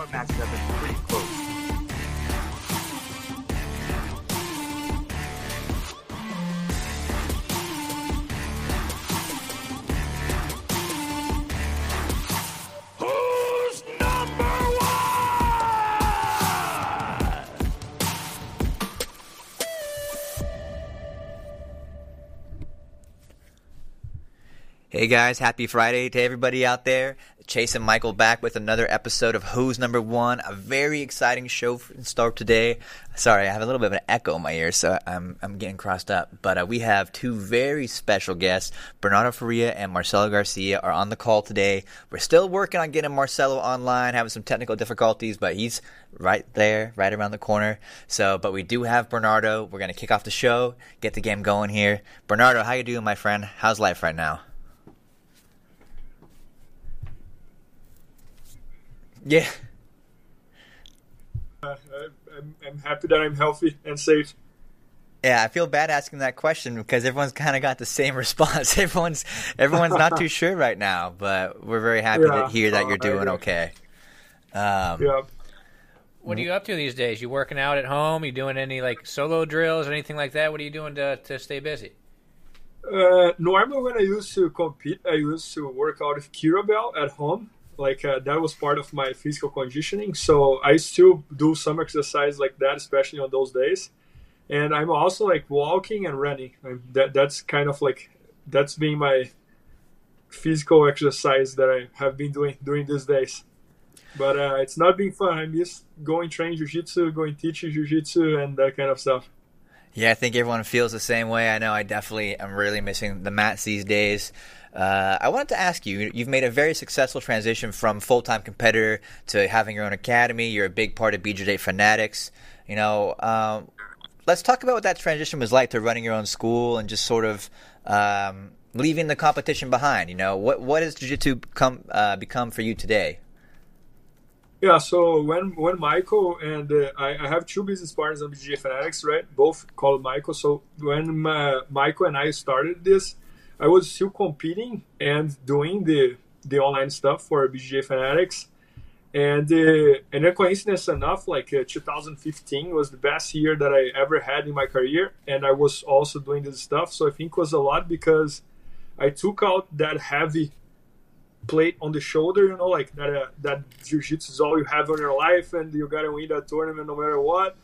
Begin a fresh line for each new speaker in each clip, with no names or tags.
our matches have been pretty close.
Who's number one?
Hey guys, happy Friday to everybody out there. Chase and Michael back with another episode of Who's Number One. A very exciting show in store today. Sorry, I have a little bit of an echo in my ear, so I'm I'm getting crossed up. But uh, we have two very special guests. Bernardo Faria and Marcelo Garcia are on the call today. We're still working on getting Marcelo online, having some technical difficulties, but he's right there, right around the corner. So, but we do have Bernardo. We're gonna kick off the show, get the game going here. Bernardo, how you doing, my friend? How's life right now? Yeah.
Uh, I'm, I'm happy that I'm healthy and safe.
Yeah, I feel bad asking that question because everyone's kind of got the same response. Everyone's everyone's not too sure right now, but we're very happy
Yeah,
to hear that
uh,
you're doing
agree.
okay. Um,
Yeah.
What are you up to these days? You working out at home? You doing any like solo drills or anything like that? What are you doing to to stay busy?
Uh, normally, when I used to compete, I used to work out with kettlebell at home. Like uh, that was part of my physical conditioning. So I still do some exercise like that, especially on those days. And I'm also like walking and running. I'm, that that's kind of like that's been my physical exercise that I have been doing during these days. But uh, it's not been fun. I miss going train jiu-jitsu, going teach jiu-jitsu, and that kind of stuff.
Yeah, I think everyone feels the same way. I know I definitely am really missing the mats these days. Uh, I wanted to ask you, you've made a very successful transition from full-time competitor to having your own academy. You're a big part of BJJ Fanatics. You know, um, let's talk about what that transition was like to running your own school and just sort of um, leaving the competition behind. You know, what what has jiu-jitsu come uh, become for you today?
Yeah, so when when Michael and uh, I, I have two business partners on BJJ Fanatics, right? Both called Michael. So when uh, Michael and I started this, I was still competing and doing the the online stuff for BJJ Fanatics, and uh, and coincidence enough, like uh, 2015 was the best year that I ever had in my career, and I was also doing this stuff. So I think was a lot because I took out that heavy plate on the shoulder, you know, like that uh, that jiu-jitsu is all you have in your life, and you gotta win that tournament no matter what.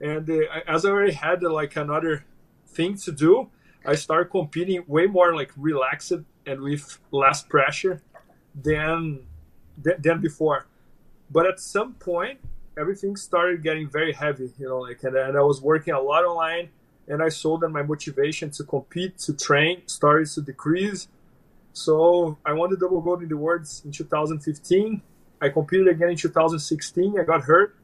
And uh, as I already had uh, like another thing to do, I started competing way more like relaxed and with less pressure than than, before. But at some point, everything started getting very heavy, you know, like and, and I was working a lot online, and I saw that my motivation to compete, to train, started to decrease. So I won the double gold in the worlds in 2015. I competed again in 2016. I got hurt,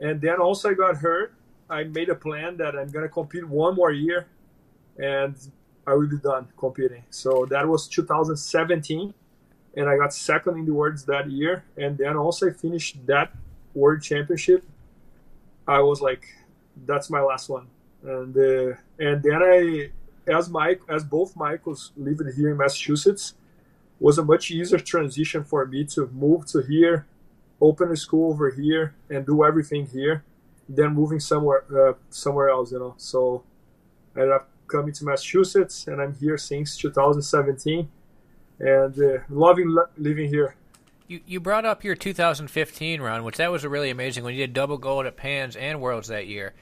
and then also I got hurt. I made a plan that I'm gonna compete one more year, and I will be done competing. So that was 2017, and I got second in the worlds that year. And then also I finished that world championship. I was like, that's my last one, and uh, and then I as Mike, as both Michaels lived here in Massachusetts, was a much easier transition for me to move to here, open a school over here, and do everything here, than moving somewhere uh, somewhere else. You know, so I ended up coming to Massachusetts, and I'm here since 2017, and uh, loving li- living here.
You you brought up your 2015 run, which that was a really amazing when you did double gold at Pans and Worlds that year.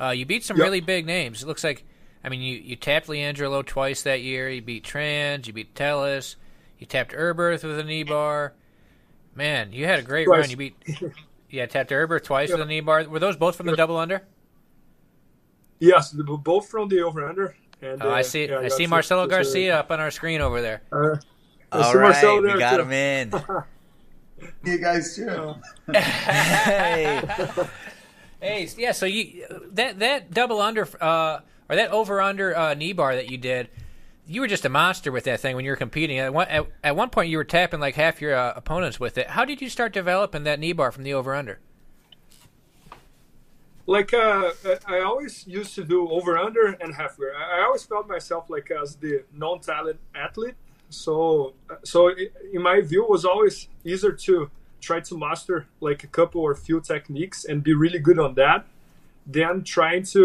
Uh, you beat some
Yep.
really big names. It looks like, I mean, you, you tapped Leandro twice that year. You beat Trans. You beat Tellis. You tapped Erberth with a knee bar. Man, you had a great
Twice.
run. You beat, yeah, tapped Erberth twice with a knee bar. Were those both from the double under?
Yes, both from the over under. And
Oh, I
uh,
see.
yeah,
I
got
see
to-
Marcelo
to-
Garcia up on our screen over there.
Uh, I
All
Marcelo
we got
too.
him in.
You guys too.
hey.
Hey, yeah. So you that that double under uh, or that over under uh, knee bar that you did, you were just a monster with that thing when you were competing. At one, at, at one point, you were tapping like half your uh, opponents with it. How did you start developing that knee bar from the over under?
Like uh, I always used to do over under and half wear. I always felt myself like as the non-talent athlete. So so i- in my view, was always easier to try to master like a couple or few techniques and be really good on that, then trying to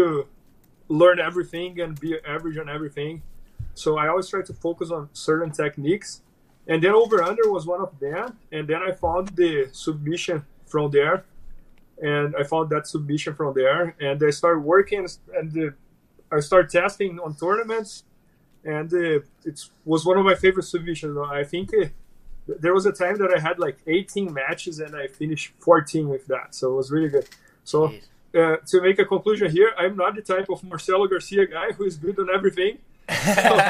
learn everything and be average on everything. So I always try to focus on certain techniques. And then over under was one of them. And then I found the submission from there. And I found that submission from there. And I started working and the, I started testing on tournaments. And uh, it was one of my favorite submissions. I think uh, there was a time that I had like 18 matches and I finished 14 with that. So it was really good. So uh, to make a conclusion here, I'm not the type of Marcelo Garcia guy who is good on everything. so,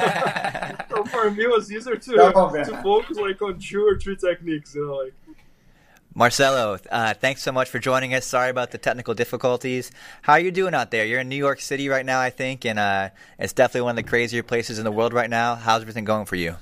so for me, it was easier to, to focus like on two or three techniques. You know, like.
Marcelo, uh, thanks so much for joining us. Sorry about the technical difficulties. How are you doing out there? You're in New York City right now, I think, and uh, it's definitely one of the crazier places in the world right now. How's everything going for you?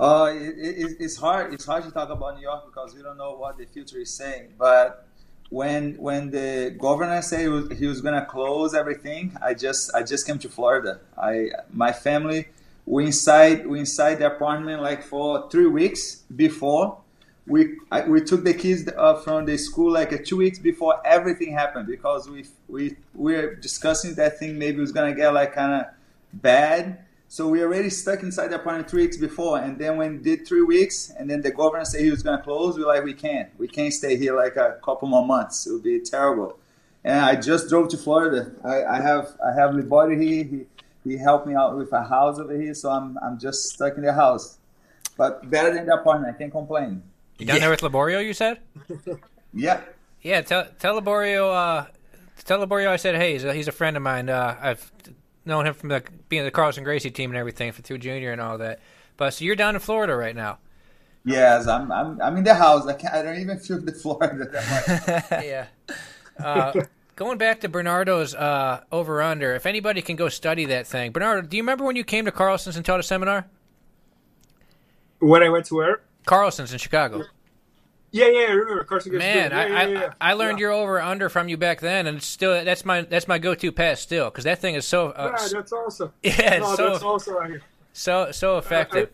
Uh, it, it, it's hard. It's hard to talk about New York because we don't know what the future is saying. But when when the governor said he was, he was gonna close everything, I just I just came to Florida. I my family we inside we inside the apartment like for three weeks before we I, we took the kids uh, from the school like uh, two weeks before everything happened because we we we were discussing that thing maybe it was gonna get like kind of bad so we already stuck inside the apartment three weeks before, and then when did three weeks, and then the governor said he was to close, we like, we can't, we can't stay here like a couple more months. It would be terrible. And I just drove to Florida. I, I have I have Liborio here. He, he helped me out with a house over here, so I'm I'm just stuck in the house. But better than the apartment, I can't complain.
You down yeah. there with Liborio? You said.
yeah.
Yeah. Tell tell Liborio. Uh, tell Liborio I said, hey, he's a, he's a friend of mine. Uh, I've known him from the being the Carlson Gracie team and everything for through junior and all that. But so you're down in Florida right now.
Yes, I'm. I'm. I'm in the house. I can't. I don't even feel the Florida that
much. yeah. Uh, going back to Bernardo's uh, over under, if anybody can go study that thing, Bernardo, do you remember when you came to Carlson's and taught a seminar?
When I went to where?
Carlson's in Chicago.
Yeah, yeah, I remember Carson
gets Man,
yeah,
I,
yeah, yeah,
I, I learned your over under from you back then, and still that's my that's my go to pass still because that thing is so.
Uh, yeah, that's awesome.
Yeah,
no,
so,
that's also
so so effective.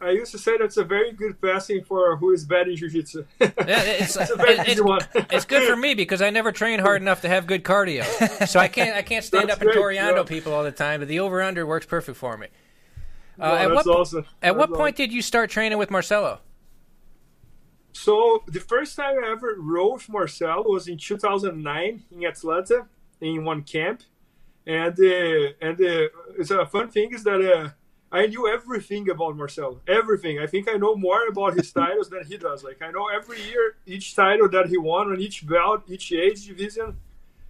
I, I, used to say that's a very good passing for who is bad in jiu-jitsu.
yeah, it's, it's, it's, it's, good for me because I never train hard enough to have good cardio, so I can't I can't stand that's up great, and Toreando yeah. people all the time. But the over under works perfect for me.
Uh, at what, awesome.
At
that's
what point did you start training with Marcelo?
So the first time I ever rode with Marcelo was in 2009 in Atlanta in one camp, and uh, and uh, it's a fun thing is that uh, I knew everything about Marcelo, everything. I think I know more about his titles than he does. Like I know every year each title that he won on each belt, each age division,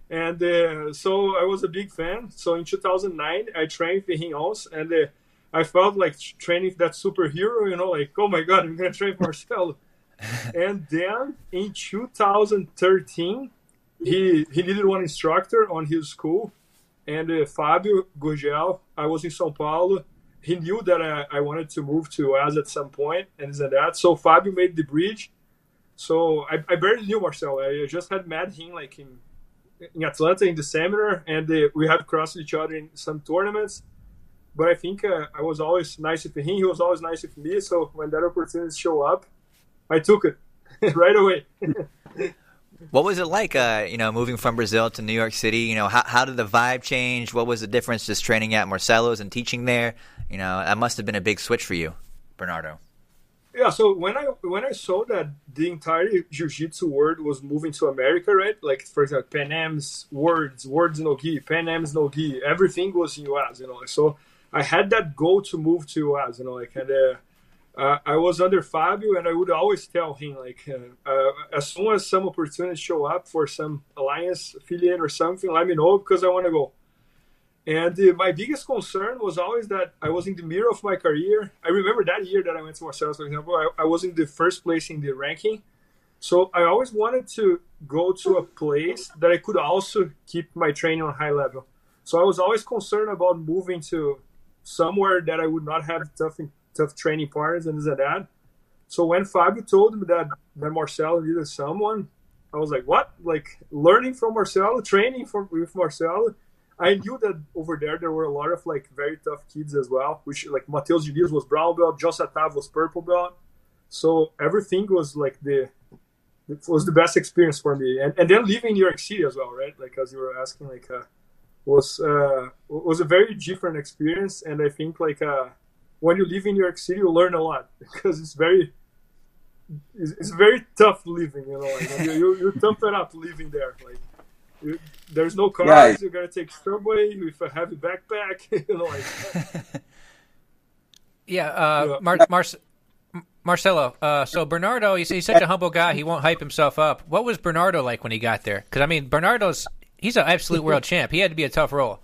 and uh, so I was a big fan. So in 2009 I trained with him also, and uh, I felt like training that superhero. You know, like oh my god, I'm gonna train Marcelo and then in 2013, he he needed one instructor on his school, and uh, Fabio Gurgel. I was in São Paulo. He knew that I, I wanted to move to US at some point, and that. So Fabio made the bridge. So I, I barely knew Marcel. I just had met him like in in Atlanta in the seminar, and uh, we had crossed each other in some tournaments. But I think uh, I was always nice with him. He was always nice with me. So when that opportunity showed up, I took it right away.
what was it like, uh, you know, moving from Brazil to New York City? You know, how, how did the vibe change? What was the difference just training at Marcelo's and teaching there? You know, that must have been a big switch for you, Bernardo.
Yeah, so when I when I saw that the entire jiu-jitsu world was moving to America, right? Like for example, Pan Am's words, words no gi, Pan Am's no gi, everything was in US, you know. So I had that goal to move to US, you know, like and uh, uh, I was under Fabio, and I would always tell him like, uh, uh, as soon as some opportunities show up for some alliance affiliate or something, let me know because I want to go. And uh, my biggest concern was always that I was in the middle of my career. I remember that year that I went to Marcelo, for example, I, I was in the first place in the ranking. So I always wanted to go to a place that I could also keep my training on high level. So I was always concerned about moving to somewhere that I would not have tough tough training partners and this and that. So when Fabio told me that that Marcelo needed someone, I was like, what? Like learning from Marcelo, training from with Marcelo. I knew that over there there were a lot of like very tough kids as well, which like Mateus Diniz was brown belt, Satav was purple belt. So everything was like the it was the best experience for me, and and then living in New York City as well, right? Like as you were asking, like uh, was uh, was a very different experience, and I think like uh, when you live in New York City, you learn a lot because it's very it's, it's very tough living, you know. Like, you, you you tough it up living there, like. You, there's no cars.
Right.
You gotta take subway with a heavy backpack. you know, like
Yeah, uh, Mar- Mar- Marcelo. Uh, so Bernardo, he's, he's such a humble guy. He won't hype himself up. What was Bernardo like when he got there? Because I mean, Bernardo's he's an absolute world champ. He had to be a tough role.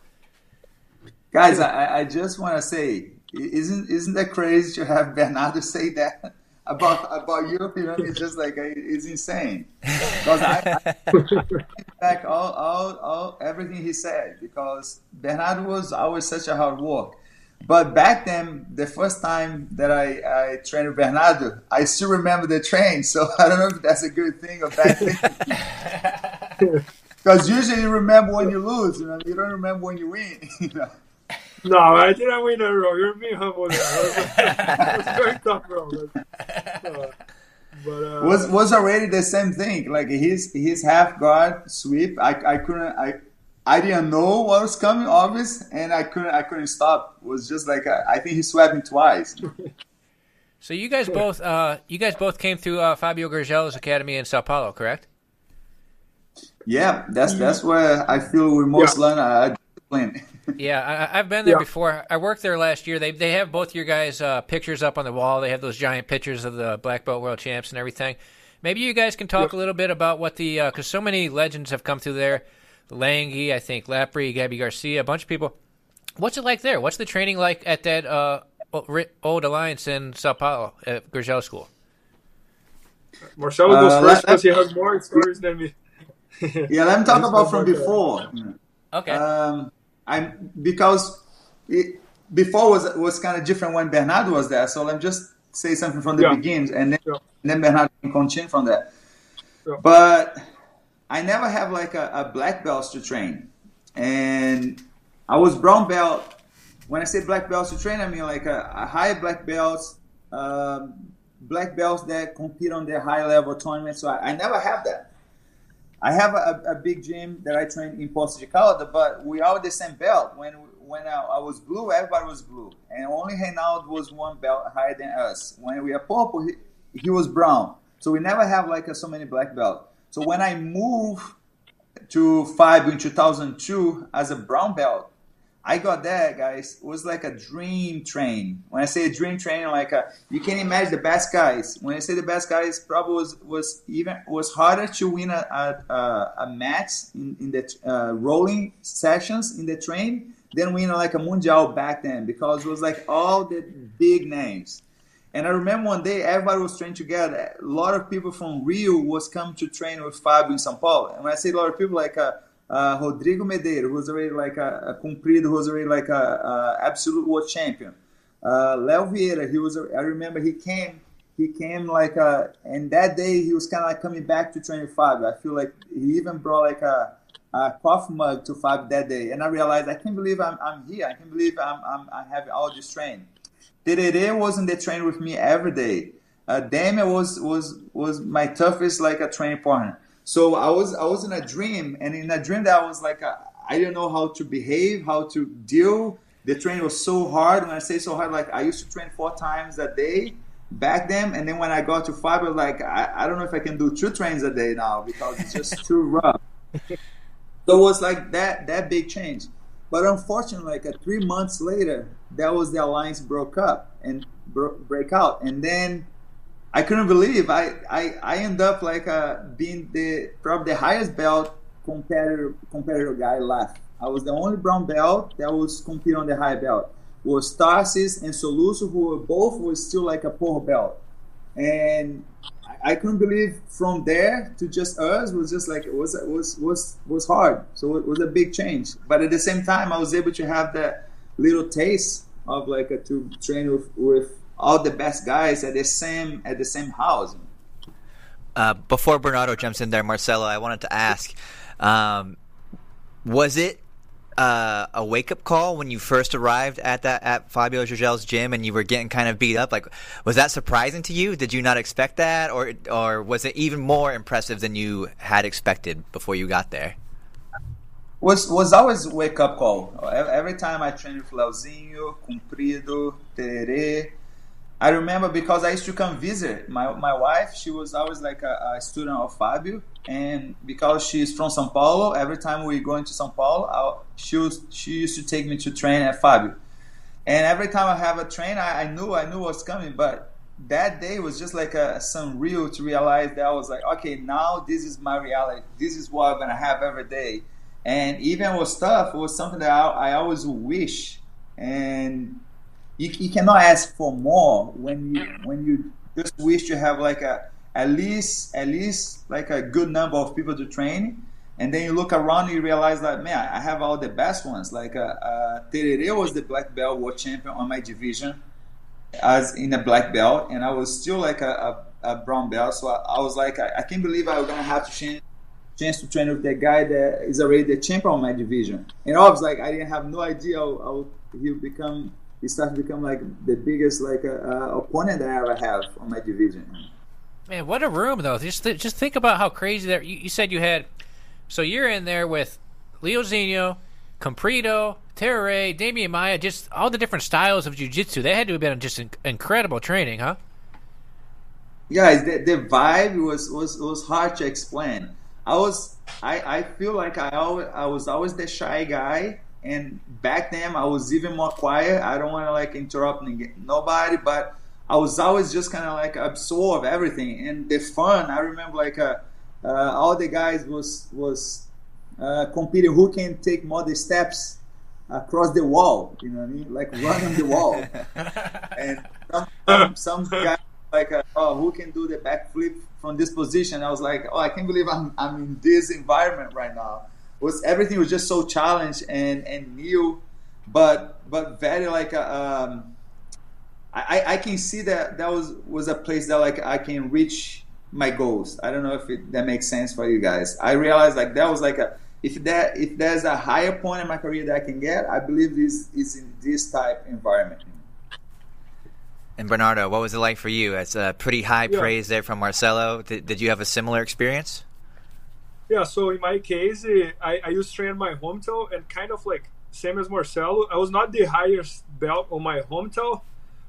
Guys, I, I just want to say, isn't isn't that crazy to have Bernardo say that about about you? You know, it's just like uh, it's insane. Because I, I back all, all all everything he said because Bernardo was always such a hard work. But back then, the first time that I, I trained with Bernardo, I still remember the train. So I don't know if that's a good thing or bad thing. Because usually you remember when you lose, you know, you don't remember when you win. You know.
No, I didn't win a row. You're being humble there. It was, very tough row. But, uh, but uh,
was was already the same thing. Like his his half guard sweep, I, I couldn't I I didn't know what was coming, obvious, and I couldn't I couldn't stop. It was just like I, I think he swept me twice.
So you guys both uh, you guys both came through uh, Fabio Gurgel's academy in Sao Paulo, correct?
Yeah, that's that's where I feel we most
Yeah.
learn uh, discipline.
Yeah, I, I've been there
Yeah.
before. I worked there last year. They they have both your guys' uh, pictures up on the wall. They have those giant pictures of the black belt world champs and everything. Maybe you guys can talk a little bit about what the because so many legends have come through there. Langhi, I think Lepri, Gabby Garcia, a bunch of people. What's it like there? What's the training like at that uh, old alliance in Sao Paulo at Gurgel School?
Marcelo goes
Uh,
first because he has more stories than me.
Yeah, let me talk about from before.
Okay.
Um, I'm because it, before was was kind of different when Bernardo was there. So let me just say something from the
Yeah.
beginning, and then,
Yeah.
and then Bernardo can continue from there.
Yeah.
But I never have like a, a black belt to train, and I was brown belt. When I say black belts to train, I mean like a, a high black belts, um, black belts that compete on their high level tournaments. So I, I never have that. I have a, a big gym that I train in Poços de Calda, but we all the same belt. When when I, I was blue, everybody was blue, and only Reinaldo was one belt higher than us. When we are purple, he, he was brown. So we never have like a, so many black belt. So when I moved to Fabio in 2002 as a brown belt, I got that, guys. It was like a dream train. When I say a dream train, like a, you can imagine the best guys. When I say the best guys, probably was was even was harder to win a a, a, match in, in the uh, rolling sessions in the train than win like a mundial back then because it was like all the big names. And I remember one day everybody was training together. A lot of people from Rio was come to train with Fabio in São Paulo. And when I say a lot of people, like uh, uh, Rodrigo Medeiros, who's already like a, a Comprido, who's already like a, a absolute world champion. Uh, Léo Vieira, he was. I remember he came. He came like uh and that day he was kind of like coming back to train with Fabio. I feel like he even brought like a, a coffee mug to Fabio that day, and I realized I can't believe I'm, I'm here. I can't believe I'm, I'm I have all this training. Tererê was in the train with me every day. Uh, Demian was was was my toughest like a training partner. So I was I was in a dream, and in a dream that I was like uh, I didn't know how to behave, how to deal. The training was so hard. When I say so hard, like I used to train four times a day back then, and then when I got to Fabio, I was like I, I don't know if I can do two trains a day now because it's just too rough. So it was like that that big change. But unfortunately, like uh, three months later, that was the alliance broke up and bro- break out, and then I couldn't believe I I, I end up like uh, being the probably the highest belt competitor competitor guy left. I was the only brown belt that was competing on the high belt. Was Tarsis and Soluso, who were both were still like a poor belt, and I, I couldn't believe from there to just us was just like it was it was was was hard. So it was a big change. But at the same time, I was able to have that little taste of like a, to train with with all the best guys at the same at the same house.
Uh, before Bernardo jumps in there, Marcelo, I wanted to ask: um, Was it uh, a wake up call when you first arrived at that at Fabio Gurgel's gym and you were getting kind of beat up? Like, was that surprising to you? Did you not expect that, or or was it even more impressive than you had expected before you got there?
Was was always wake up call. Every time I train with Leozinho, Comprido, Tererê, I remember because I used to come visit my, my wife. She was always like a, a, student of Fabio, and because she's from São Paulo, every time we go into São Paulo, I, she was, she used to take me to train at Fabio. And every time I have a train, I, I knew I knew what's coming, but that day was just like a, some real to realize that I was like, okay, now this is my reality. This is what I'm gonna have every day. And even with stuff, it was something that I, I always wish. And you, you cannot ask for more when you when you just wish to have like a at least at least like a good number of people to train. And then you look around and you realize that man I have all the best ones. Like uh, uh, Tererê was the black belt world champion on my division as in a black belt. And I was still like a, a, a brown belt. So I, I was like I, I, can't believe I was gonna have to change chance to train with the guy that is already the champion on my division. And I was like I didn't have no idea how, how he would become he started to become like the biggest like uh, uh, opponent that I ever have on my division.
Man, what a room though! Just th- just think about how crazy that. You, you, said you had, so you're in there with Leozinho, Comprido, Tererê, Demian Maia, just all the different styles of jiu-jitsu. They had to have been just in- incredible training, huh?
Guys, the, the vibe was, was was hard to explain. I was I, I feel like I always I was always the shy guy and back then I was even more quiet. I don't want to like interrupt nobody, but I was always just kind of like absorb everything and the fun. I remember like uh, uh, all the guys was was uh, competing who can take more the steps across the wall. You know what I mean? Like run on the wall. and some, some, guys like uh, oh who can do the backflip from this position? I was like oh I can't believe I'm I'm in this environment right now was everything was just so challenged and and new, but but very like a, um, I I can see that that was was a place that like I can reach my goals. I don't know if it, that makes sense for you guys. I realized like that was like a if that if there's a higher point in my career that I can get, I believe this is in this type environment.
And Bernardo, what was it like for you? It's a pretty high yeah. praise there from Marcelo. Did, did you have a similar experience?
Yeah, so in my case, I, I used to train my hometown and kind of like same as Marcelo. I was not the highest belt on my hometown,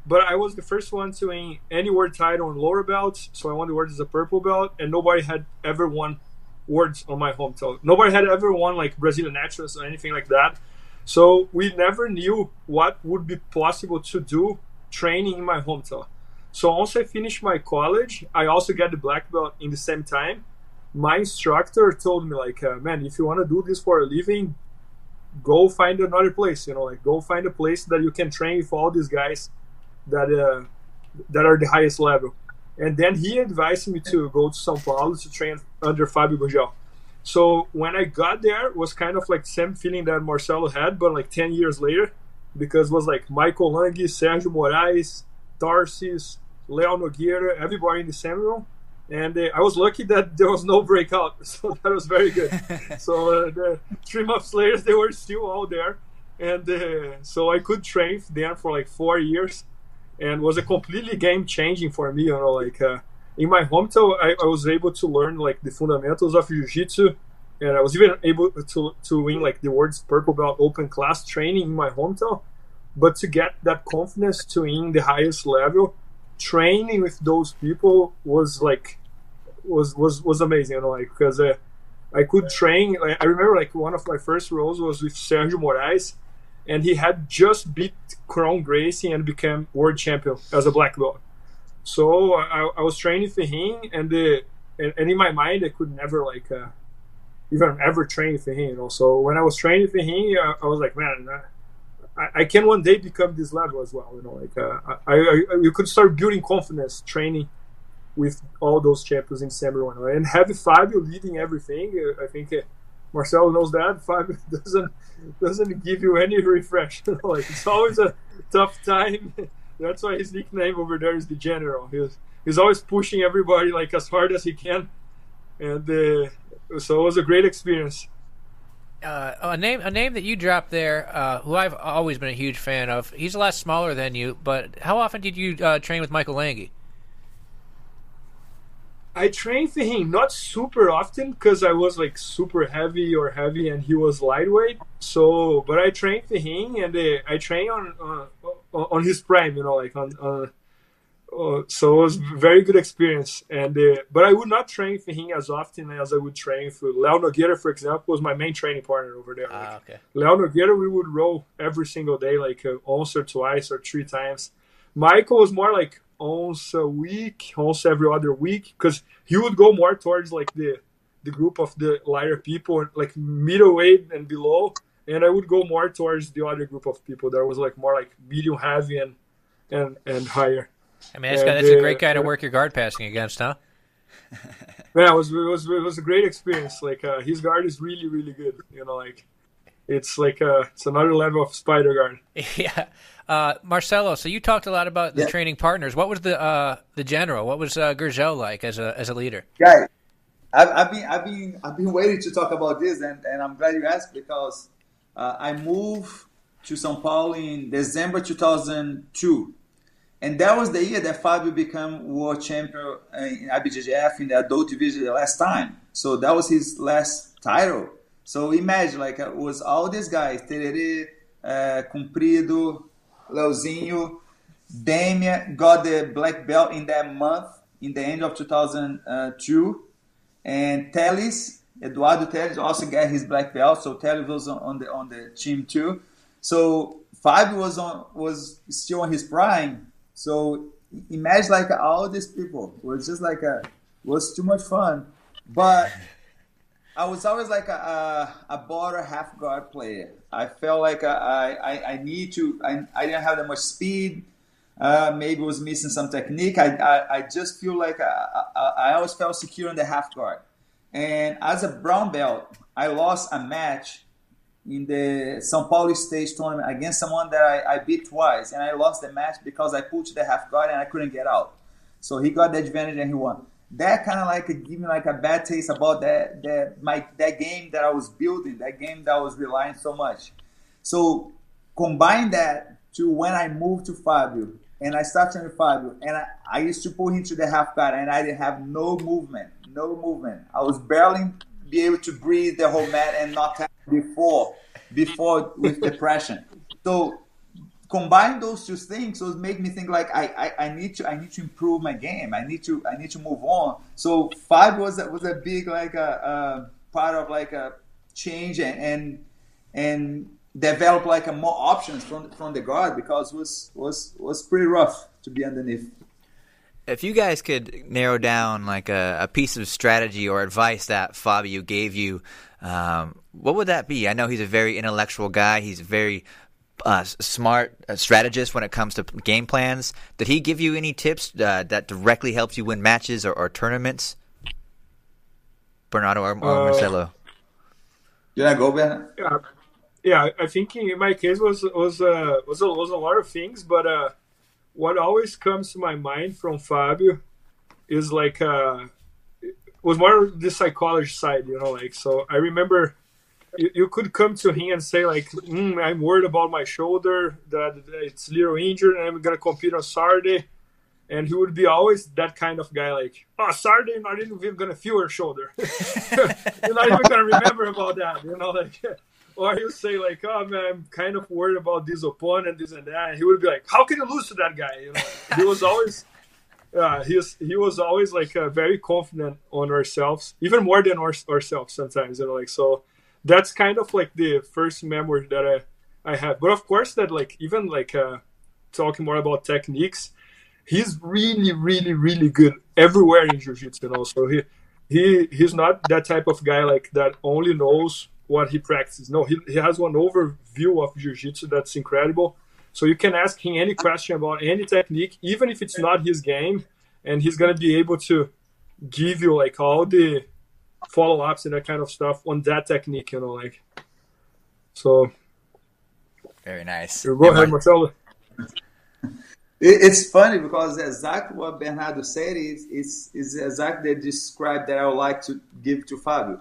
but I was the first one to win any world title on lower belts. So I won the world as a purple belt, and nobody had ever won words on my hometown. Nobody had ever won like Brazilian Nationals or anything like that. So we never knew what would be possible to do training in my hometown. So once I finished my college, I also got the black belt in the same time my instructor told me like uh, man if you want to do this for a living go find another place you know like go find a place that you can train with all these guys that uh, that are the highest level and then he advised me to go to São Paulo to train under Fabio Gurgel. So when I got there, was kind of like same feeling that Marcelo had, but like 10 years later, because was like Michael Langhi, Sergio Moraes, Tarsis, Leo Nogueira, everybody in the same room and uh, I was lucky that there was no breakout, so that was very good. so uh, the three months later, they were still all there, and uh, so I could train them for like four years, and was a completely game changing for me. You know, like uh, in my hometown, I, I, was able to learn like the fundamentals of jiu-jitsu, and I was even able to to win like the world's purple belt open class training in my hometown. But to get that confidence to win the highest level training with those people was like was was was amazing. You know, like because uh, I could train. Like, I remember like one of my first roles was with Sergio Moraes, and he had just beat Kron Gracie and became world champion as a black belt. So I, I was training for him, and the and, and, in my mind I could never like uh, even ever train for him. You know, so when I was training for him, I, I was like, man. I, can one day become this level as well. You know, like uh, I, I, you could start building confidence training with all those champions in Samuel right? and have Fabio leading everything. Uh, I think uh, Marcelo knows that Fabio doesn't doesn't give you any refresh. like it's always a tough time. That's why his nickname over there is the General. He's he's always pushing everybody like as hard as he can, and uh, so it was a great experience.
Uh, a name a name that you dropped there, uh, who I've always been a huge fan of. He's a lot smaller than you, but how often did you uh, train with Michael Langhi?
I trained for him not super often because I was like super heavy or heavy and he was lightweight. So, but I trained for him and uh, I trained on uh, on his prime, you know, like on. Uh, so it was very good experience, and uh, but I would not train for him as often as I would train for Leo Nogueira, for example, was my main training partner over there.
Ah, okay.
Leo Nogueira, we would roll every single day, like uh, once or twice or three times. Michael was more like once a week, once every other week, because he would go more towards like the the group of the lighter people, like middleweight and below, and I would go more towards the other group of people that was like more like medium heavy and and and higher.
I mean, that's, and, that's a great guy to work your guard passing against, huh?
yeah, it was it was it was a great experience. Like uh, his guard is really really good. You know, like it's like uh, it's another level of spider guard.
Yeah, uh, Marcelo. So you talked a lot about the yeah. training partners. What was the uh, the general? What was uh, Gurgel like as a as a leader?
Guy, I've, I've, been I've been I've been waiting to talk about this, and, and I'm glad you asked because uh, I moved to São Paulo in December 2002 and that was the year that Fabio became world champion in IBJJF in the adult division the last time. So that was his last title. So imagine, like, it was all these guys, Tererê, uh, Comprido, Leozinho, Demian got the black belt in that month, in the end of 2002. And Teles, Eduardo Teles also got his black belt. So Teles was on the, on the team too. So Fabio was on was still on his prime, so imagine like all these people it was just like a was too much fun, but I was always like a, a, a border half guard player. I felt like I, I, I need to, I, I didn't have that much speed. Uh, maybe was missing some technique. I, I, I just feel like I, I, I, always felt secure in the half guard. And as a brown belt, I lost a match in the São Paulo stage tournament against someone that I, I, beat twice, and I lost the match because I pushed the half guard and I couldn't get out. So he got the advantage and he won. That kind of like gave me like a bad taste about that that my that game that I was building, that game that I was relying so much. So combine that to when I moved to Fabio and I started with Fabio, and I, I used to pull him to the half guard, and I didn't have no movement, no movement. I was barely be able to breathe the whole mat and not before before with depression. So combine those two things so it make me think like I, I, I need to I need to improve my game. I need to I need to move on. So Fabio was a, was a big like a, a part of like a change and and, and develop like a more options from from the guard because was was was pretty rough to be underneath
if you guys could narrow down like a, a, piece of strategy or advice that Fabio gave you, um, what would that be? I know he's a very intellectual guy. He's a very uh, smart uh, strategist when it comes to game plans. Did he give you any tips uh, that directly helps you win matches or, or tournaments? Bernardo or, or uh, Marcelo?
Did I go, Ben?
Yeah, yeah. I think in my case was was uh, was a, was a lot of things, but uh, what always comes to my mind from Fabio is like uh was more the psychology side, you know, like so I remember you, you could come to him and say like, mm, I'm worried about my shoulder, that it's little injured and I'm gonna compete on Saturday. And he would be always that kind of guy, like, oh, Saturday, you're not even gonna feel your shoulder. you're not even gonna remember about that, you know, like or he'll say like, "Oh man, I'm kind of worried about this opponent, this and that." And he would be like, "How can you lose to that guy?" You know, he was always, uh, he was he was always like uh, very confident on ourselves, even more than our, ourselves sometimes. You know, like so. That's kind of like the first memory that I I had. But of course, that like even like uh, talking more about techniques, he's really, really, really good everywhere in jiu-jitsu. You know, so he he he's not that type of guy like that only knows what he practices. No, he, he has one overview of jiu-jitsu that's incredible. So you can ask him any question about any technique, even if it's not his game, and he's gonna be able to give you like all the follow-ups and that kind of stuff on that technique. You know, like so.
Very nice.
Go ahead, Marcelo.
It's funny because exactly what Bernardo said is, is, is exactly the describe that I would like to give to Fabio.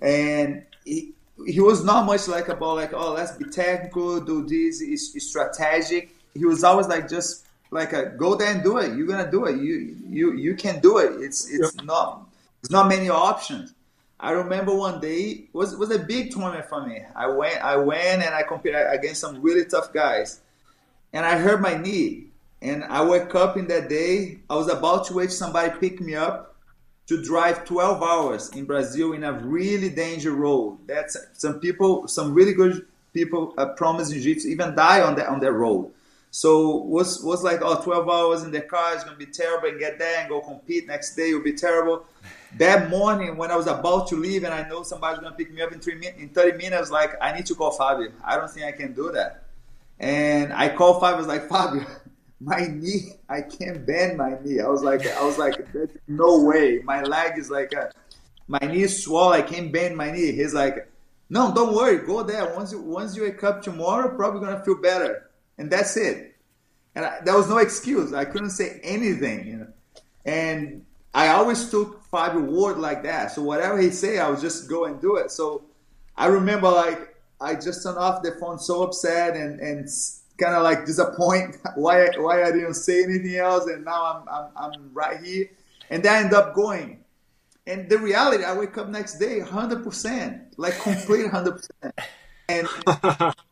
And he was not much like about like oh let's be technical, do this, is strategic. He was always like just like a go there and do it. You're gonna do it. You you you can do it. It's it's yeah. not it's not many options. I remember one day was was a big tournament for me. I went I went and I competed against some really tough guys, and I hurt my knee. And I woke up in that day. I was about to wait somebody pick me up to drive 12 hours in Brazil in a really dangerous road. That's some people, some really good people uh, promise jiu-jitsu even die on that on that road. So was was like oh 12 hours in the car is gonna be terrible and get there and go compete next day will be terrible. That morning when I was about to leave and I know somebody's gonna pick me up in three in 30 minutes, like I need to call Fabio. I don't think I can do that. And I called Fabio, I was like Fabio, my knee, I can't bend my knee. I was like I was like no way. My leg is like a, my knee is swollen. I can't bend my knee. He's like, no, don't worry, go there. Once you once you wake up tomorrow, probably gonna feel better and that's it. And I, there was no excuse. I couldn't say anything, you know. And I always took Fabio word like that. So whatever he say, I would just go and do it. So I remember like I just turned off the phone so upset and and kind of like disappointed why why I didn't say anything else. And now I'm I'm, I'm right here. And I end up going. And the reality, I wake up next day, hundred percent, like complete hundred percent. And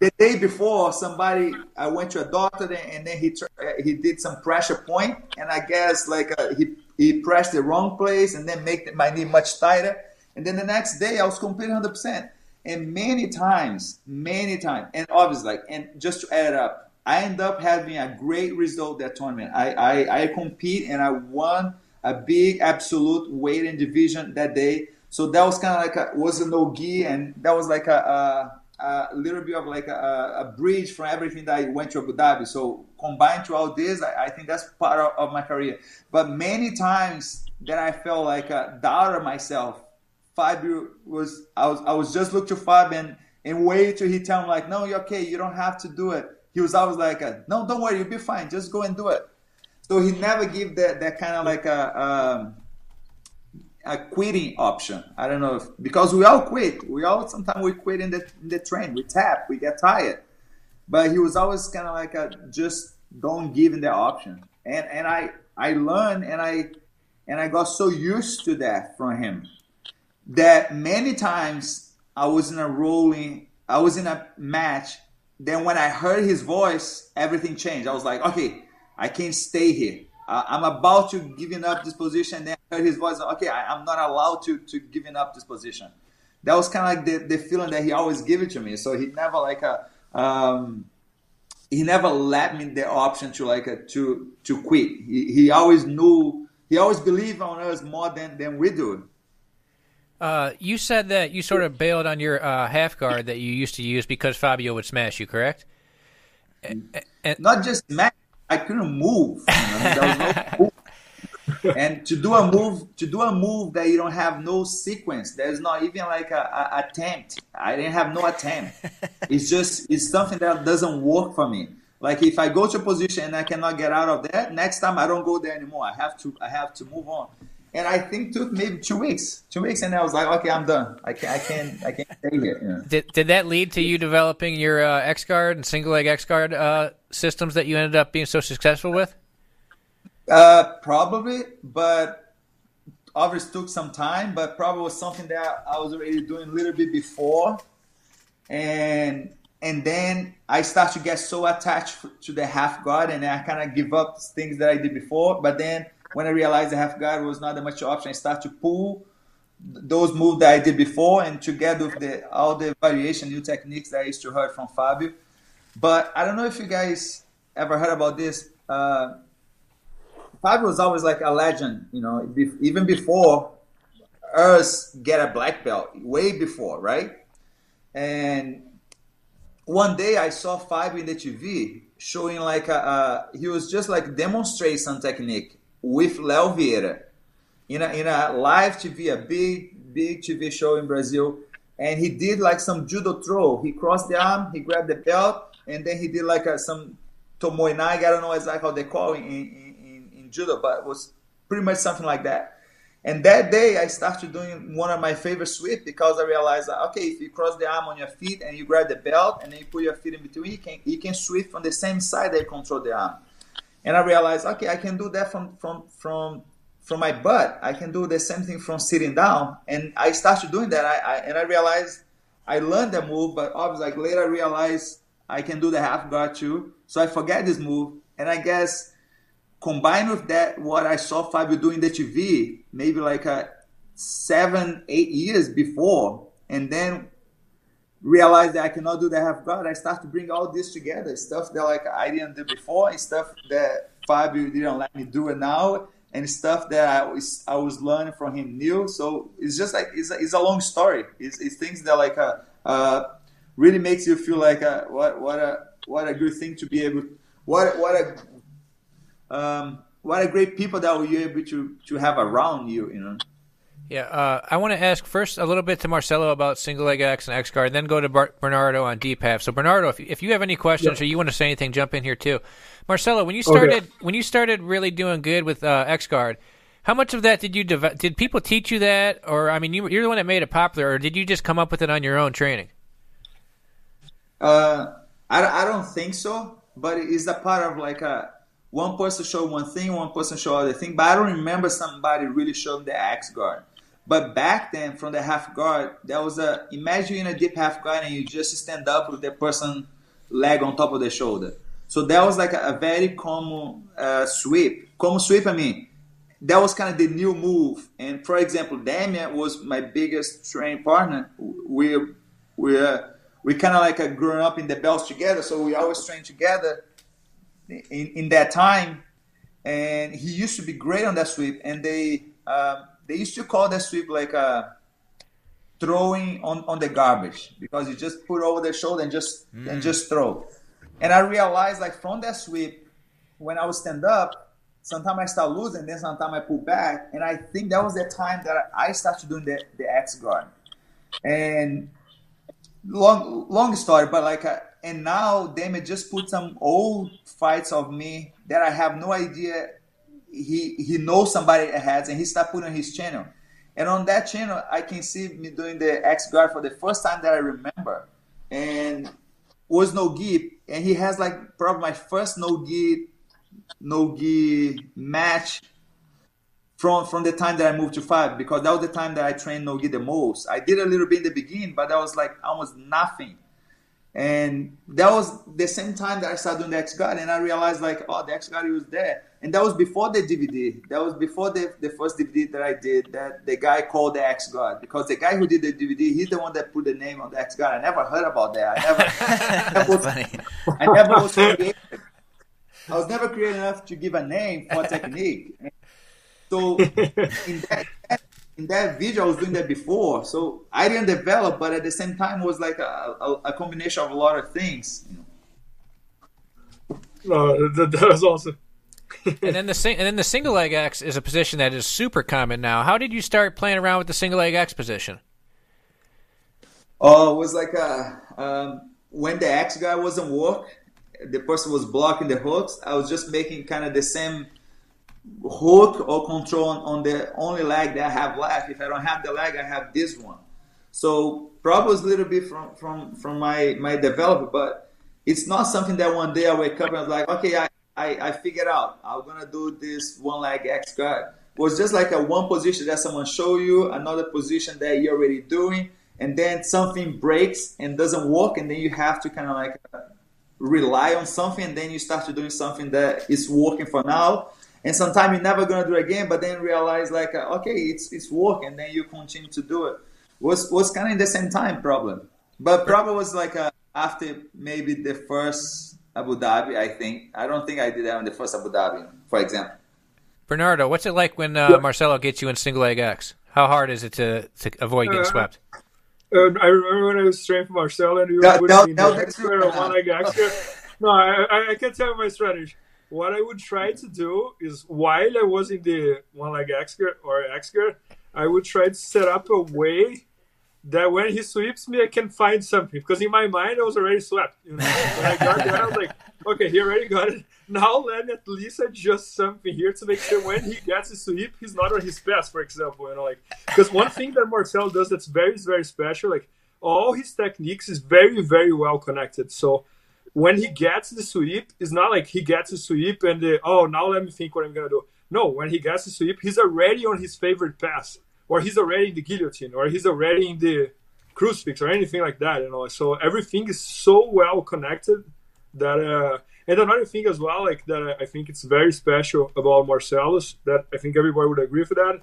the day before, somebody I went to a doctor and then he he did some pressure point, and I guess like uh, he he pressed the wrong place and then make my knee much tighter. And then the next day, I was hundred percent. And many times, many times, and obviously, like, and just to add up, I end up having a great result that tournament. I I, I compete and I won a big absolute weight and division that day. So that was kind of like a was a no gi, and that was like a, a a little bit of like a, a, bridge from everything that I went to Abu Dhabi. So combined to all this, I, I think that's part of, of, my career. But many times that I felt like a doubter myself. Fabio was I was I was just looking to Fab and, and wait till he tell me like, no, you're okay, you don't have to do it. He was always like, no, don't worry, you'll be fine, just go and do it. So he never give that that kind of like a um, a quitting option. I don't know if because we all quit. We all sometimes we quit in the in the train. We tap. We get tired. But he was always kind of like a just don't give him the option. And and I I learned and I and I got so used to that from him that many times I was in a rolling. I was in a match. Then when I heard his voice, everything changed. I was like, okay, I can't stay here I'm about to giving up this position. Then I heard his voice. Okay, I, am not allowed to to giving up this position. That was kind of like the, the feeling that he always gave it to me. So he never like a um, he never let me the option to like a, to to quit. He, he always knew. He always believed on us more than than we do.
Uh, you said that you sort of bailed on your uh, half guard that you used to use because Fabio would smash you, correct?
And, Not just smash, I couldn't move. You know? no and to do a move, to do a move that you don't have no sequence, there's not even like a, a attempt. I didn't have no attempt. It's just it's something that doesn't work for me. Like if I go to a position and I cannot get out of that, next time I don't go there anymore. I have to I have to move on. And I think took maybe two weeks, two weeks, and I was like, okay, I'm done. I can't, I can't, I can't stay here. You know?
Did Did that lead to you developing your uh, X guard and single leg X guard uh, systems that you ended up being so successful with?
Uh, probably, but obviously took some time. But probably was something that I was already doing a little bit before, and and then I start to get so attached to the half guard, and I kind of give up things that I did before. But then when I realized the half guard was not much option, I start to pull those moves that I did before and together with the all the variation, new techniques that I used to heard from Fabio. But I don't know if you guys ever heard about this. Uh, Fabio was always like a legend, you know, even before us get a black belt, way before, right? And one day I saw Fabio in the TV showing like a, a he was just like demonstrate some technique with Léo Vieira in a, in a live TV, a big, big TV show in Brazil. And he did like some judo throw. He crossed the arm, he grabbed the belt, and then he did like a, some tomoe nage. I don't know exactly how they call it in, in, in, judo, but it was pretty much something like that. And that day, I started doing one of my favorite sweep because I realized, okay, if you cross the arm on your feet and you grab the belt and then you put your feet in between, you can you can sweep from the same side that you control the arm. And I realized, okay, I can do that from from from from my butt. I can do the same thing from sitting down. And I started doing that. I, I and I realized I learned the move, but obviously, like later I realized I can do the half guard too. So I forget this move, and I guess combined with that, what I saw Fabio doing the TV, maybe like a seven, eight years before, and then realized that I cannot do the half guard. I start to bring all this together, stuff that like I didn't do before, and stuff that Fabio didn't let me do it now, and stuff that I was I was learning from him new. So it's just like it's a, it's a long story. It's, it's things that like uh, uh, really makes you feel like a, what what a what a good thing to be able what what a um, what a great people that you're able to to have around you, you know.
Yeah, uh, I want to ask first a little bit to Marcelo about single leg X and X guard, and then go to Bar- Bernardo on DPAF. So Bernardo, if, if you have any questions
Yeah.
or you want to say anything, jump in here too. Marcelo, when you started
Okay.
when you started really doing good with uh, X guard, how much of that did you did people teach you that, or I mean, you, you're the one that made it popular, or did you just come up with it on your own training?
Uh, I, I don't think so, but it's a part of like a one person show one thing, one person show other thing. But I don't remember somebody really showing the X guard. But back then, from the half guard, there was a imagine in a deep half guard and you just stand up with the person leg on top of the shoulder. So that was like a, a very common uh, sweep. Common sweep, I mean, that was kind of the new move. And for example, Demian was my biggest training partner. We we uh, we kind of like uh, growing up in the belts together, so we always trained together in, in that time. And he used to be great on that sweep, and they um, they used to call that sweep like uh, throwing on, on the garbage because you just put over the shoulder and just and just throw. And I realized like from that sweep, when I would stand up, sometimes I start losing, then sometimes I pull back, and I think that was the time that I started doing the the X guard. And long long story, but like, uh, and now Demian just put some old fights of me that I have no idea. He he knows somebody has, and he start putting on his channel. And on that channel, I can see me doing the X guard for the first time that I remember, and was no gi, and he has like probably my first no gi, no gi match from from the time that I moved to five because that was the time that I trained no gi the most. I did a little bit in the beginning, but that was like almost nothing. And that was the same time that I started doing the X guard, and I realized like, oh, the X guard was there, and that was before the DVD. That was before the, the first DVD that I did. That the guy called the X guard because the guy who did the DVD, he's the one that put the name on the X guard. I never heard about that. I never.
That's funny.
I never was creative. I was never creative enough to give a name for a technique. So in that in that video, I was doing that before. So I didn't develop, but at the same time, it was like a, a, a combination of a lot of things. You know.
No, that, that was awesome.
and then the sing- and then the single leg X is a position that is super common now. How did you start playing around with the single leg X position?
Oh, it was like a, um, when the X guy wasn't work, the person was blocking the hooks. I was just making kind of the same hook or control on, the only leg that I have left. If I don't have the leg, I have this one. So probably a little bit from from from my my developer, but it's not something that one day I wake up and I was like, okay, I I, I figured out I'm gonna do this one leg X guard. Was just like a one position that someone show you, another position that you're already doing, and then something breaks and doesn't work, and then you have to kind of like rely on something, and then you start to doing something that is working for now. And sometimes you're never gonna do it again, but then realize like, uh, okay, it's it's work and then you continue to do it. Was was kind of in the same time problem, but probably was like uh, after maybe the first Abu Dhabi. I think I don't think I did that on the first Abu Dhabi, for example.
Bernardo, what's it like when uh,
Yeah.
Marcelo gets you in single leg X? How hard is it to, to avoid getting
Uh,
swept?
Um, I remember when I was training for Marcelo and you were
That-
putting
that-
me in
that
the
was
X
the
square one leg X. No, I, I, I can tell you my strategy. What I would try to do is while I was in the one leg square or square, I would try to set up a way that when he sweeps me, I can find something because in my mind I was already swept. You know, when I got there, I was like, okay, he already got it. Now let at least adjust something here to make sure when he gets a sweep, he's not on his pass, for example. You know, like because one thing that Marcelo does that's very very special, like all his techniques is very very well connected. So when he gets the sweep, it's not like he gets the sweep and the, oh now let me think what I'm gonna do. No, when he gets the sweep, he's already on his favorite pass or he's already in the guillotine, or he's already in the crucifix, or anything like that. You know, so everything is so well connected that. Uh, and another thing as well, like that, I think it's very special about Marcellus. That I think everybody would agree with that.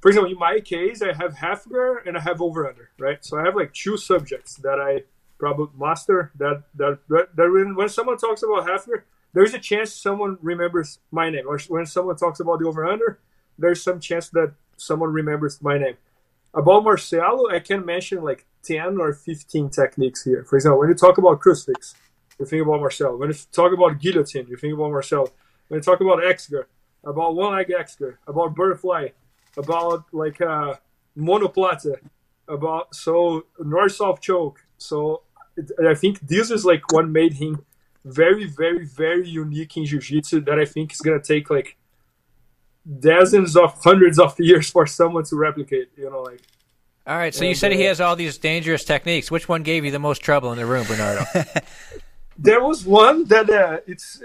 For example, in my case, I have half and I have over under, right? So I have like two subjects that I probably master. That that that, when, when someone talks about guard, there's a chance someone remembers my name, or when someone talks about the over under, there's some chance that someone remembers my name. About Marcelo, I can mention like 10 or 15 techniques here. For example, when you talk about crucifix, you think about Marcelo. When you talk about guillotine, you think about Marcelo. When you talk about X-guard, about one leg X-guard, about butterfly, about like uh, omoplata, about so north south choke. So I think this is like what made him very, very, very unique in jiu-jitsu that I think is gonna take like dozens of hundreds of years for someone to replicate. You know, like.
All right, so you said he has all these dangerous techniques. Which one gave you the most trouble in the room, Bernardo?
there was one that uh, it's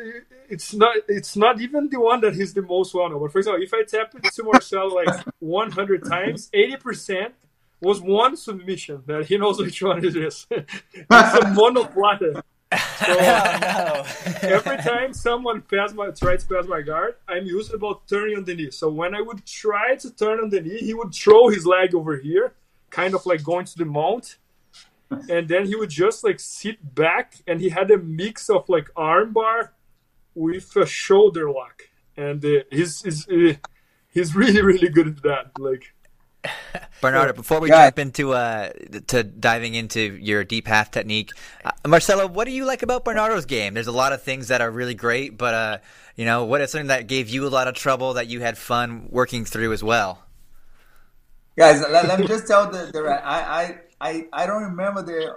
it's not it's not even the one that he's the most well known. But for example, if I tap into Marcel like 100 times, 80 percent was one submission that he knows which one it is. it's a omoplata. So, no. every time someone pass my tries to pass my guard, I'm used about turning on the knee. So when I would try to turn on the knee, he would throw his leg over here, kind of like going to the mount, and then he would just like sit back, and he had a mix of like armbar with a shoulder lock, and uh, he's he's uh, he's really really good at that. Like
Bernardo, before we jump into uh, to diving into your deep half technique, uh, Marcelo, what do you like about Bernardo's game? There's a lot of things that are really great, but uh, you know, what is something that gave you a lot of trouble that you had fun working through as well?
Guys, let, let me just tell the, the I, I I don't remember the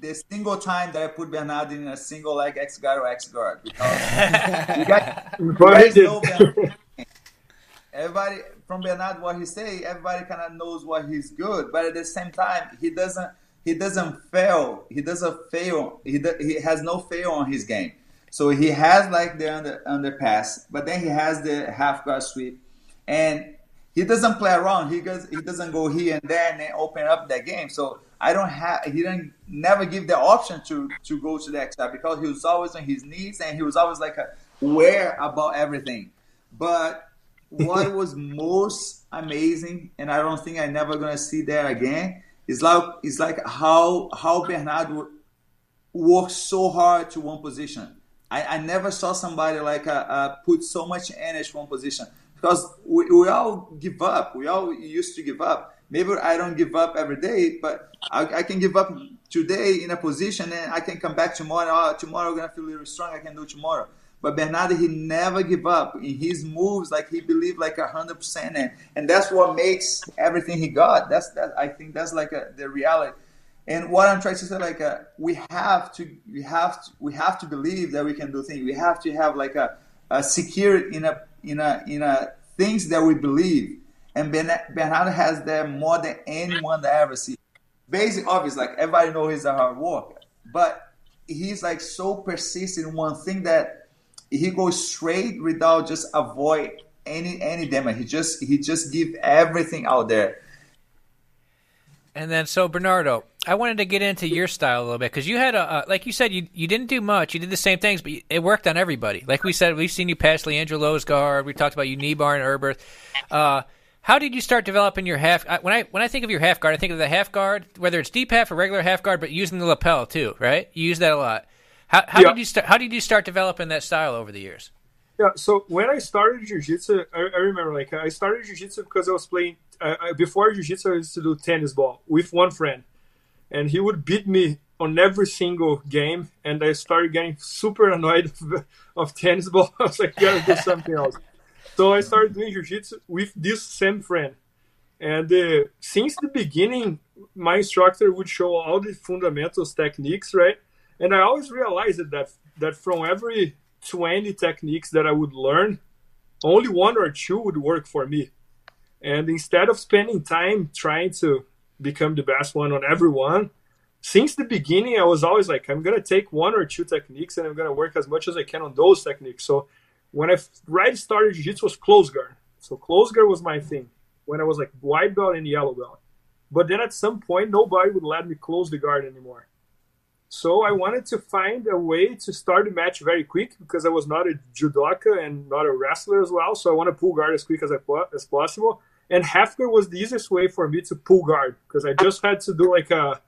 the single time that I put Bernardo in a single leg X guard or X guard because you guys, you guys know Bernardo. Everybody from Bernard, what he say, everybody kind of knows what he's good, but at the same time, he doesn't he doesn't fail. He doesn't fail. He do, he has no fail on his game. So he has like the under underpass, but then he has the half guard sweep, and he doesn't play around. He goes he doesn't go here and there and then open up that game. So I don't have he didn't never give the option to to go to the X because he was always on his knees and he was always like aware about everything. But what was most amazing, and I don't think I'm never gonna see that again, is like is like how how Bernardo worked so hard to one position. I, I never saw somebody like uh, uh, put so much energy one position because we, we all give up. We all used to give up. Maybe I don't give up every day, but I, I can give up today in a position and I can come back tomorrow. Oh, tomorrow I'm gonna feel really strong. I can do tomorrow. But Bernardo, he never give up in his moves. Like he believed like hundred percent, and and that's what makes everything he got. That's that. I think that's like a, the reality. And what I'm trying to say, like, uh, we have to, we have to, we have to believe that we can do things. We have to have like a, a security in a, in a, in a things that we believe. And Bernardo has that more than anyone that I ever see. Basic, obvious, like everybody knows he's a hard worker, but he's like so persistent in one thing that he goes straight without just avoid any any damage. He just he just give everything out there.
And then so Bernardo, I wanted to get into your style a little bit because you had a, like you said you you didn't do much. You did the same things, but it worked on everybody. Like we said, we've seen you pass Leandro Lo's guard. We talked about you knee bar and Herbert. Uh, how did you start developing your half? When I when I think of your half guard, I think of the half guard, whether it's deep half or regular half guard, but using the lapel too, right? You use that a lot. How, how yeah. did you start? How did you start developing that style over the years?
Yeah, so when I started jiu-jitsu, I, I remember like I started jiu-jitsu because I was playing uh, before jiu-jitsu. I used to do tennis ball with one friend, and he would beat me on every single game, and I started getting super annoyed of, of tennis ball. I was like, gotta do something else. So I started doing jiu-jitsu with this same friend, and uh, since the beginning, my instructor would show all the fundamentals techniques, right? And I always realized that that from every 20 techniques that I would learn, only one or two would work for me. And instead of spending time trying to become the best one on everyone, since the beginning, I was always like, I'm gonna take one or two techniques and I'm gonna work as much as I can on those techniques. So when I right started jiu-jitsu was close guard. So close guard was my thing when I was like white belt and yellow belt. But then at some point, nobody would let me close the guard anymore. So I wanted to find a way to start the match very quick because I was not a judoka and not a wrestler as well. So I want to pull guard as quick as I as possible. And half guard was the easiest way for me to pull guard because I just had to do like a.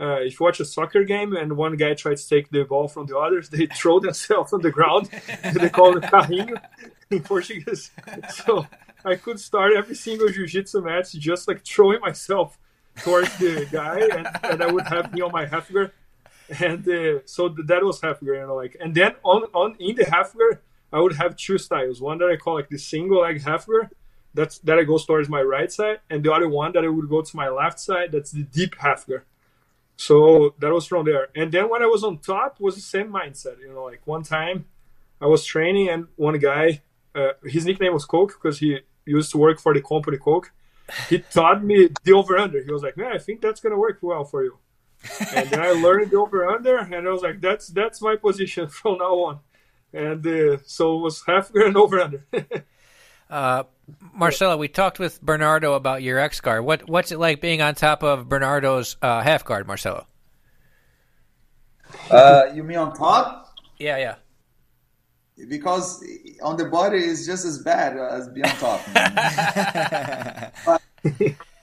Uh, if you watch a soccer game and one guy tries to take the ball from the others, they throw themselves on the ground. they call it carrinho in Portuguese. So I could start every single jiu-jitsu match just like throwing myself towards the guy, and, and I would have me on my half guard and uh, so that was half guard, you know, like, and then on on in the half guard, I would have two styles. One that I call like the single leg half guard, that's that I go towards my right side, and the other one that I would go to my left side, that's the deep half guard. So that was from there. And then when I was on top, was the same mindset. You know, like one time I was training, and one guy, uh, his nickname was Coke because he used to work for the company Coke. He taught me the over under. He was like, "Man, I think that's gonna work well for you." And then I learned the over under, and I was like, that's that's my position from now on. And uh, so it was half guard and over under.
uh, Marcelo, we talked with Bernardo about your X guard. What what's it like being on top of Bernardo's uh, half guard, Marcelo?
Uh, you mean on top?
Yeah, yeah.
Because on the body is just as bad as being on top. but,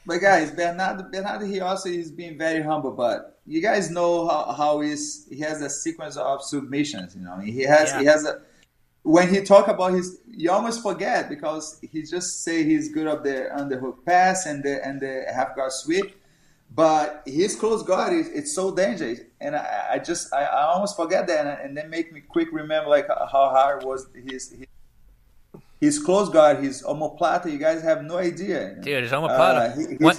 but guys, Bernardo, Bernardo, he also is being very humble. But you guys know how, how is he has a sequence of submissions. You know, he has yeah. he has a when he talk about his, you almost forget because he just say he's good up the underhook pass and the and the half guard sweep, but his close guard is it's so dangerous, and I, I just I, I, almost forget that, and, and then make me quick remember like how hard was his, his his close guard, his omoplata, you guys have no idea.
Dude, his omoplata. Uh, he, one,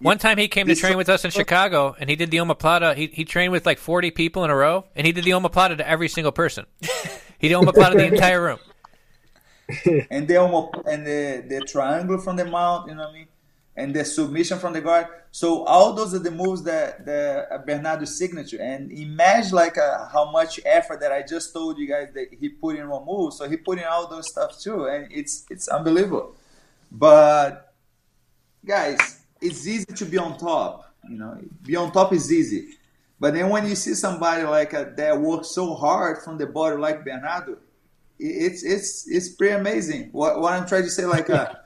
one time he came to train with us in Chicago, and he did the omoplata. He, he trained with like 40 people in a row, and he did the omoplata to every single person. he did omoplata the entire room.
and the omo, and the, the triangle from the mount, you know what I mean? And the submission from the guard. So all those are the moves that the uh, Bernardo's signature. And imagine like uh, how much effort that I just told you guys that he put in one move. So he put in all those stuff too, and it's it's unbelievable. But guys, it's easy to be on top. You know, be on top is easy. But then when you see somebody like uh, that works so hard from the body like Bernardo, it's it's it's pretty amazing. What, what I'm trying to say, like. Uh,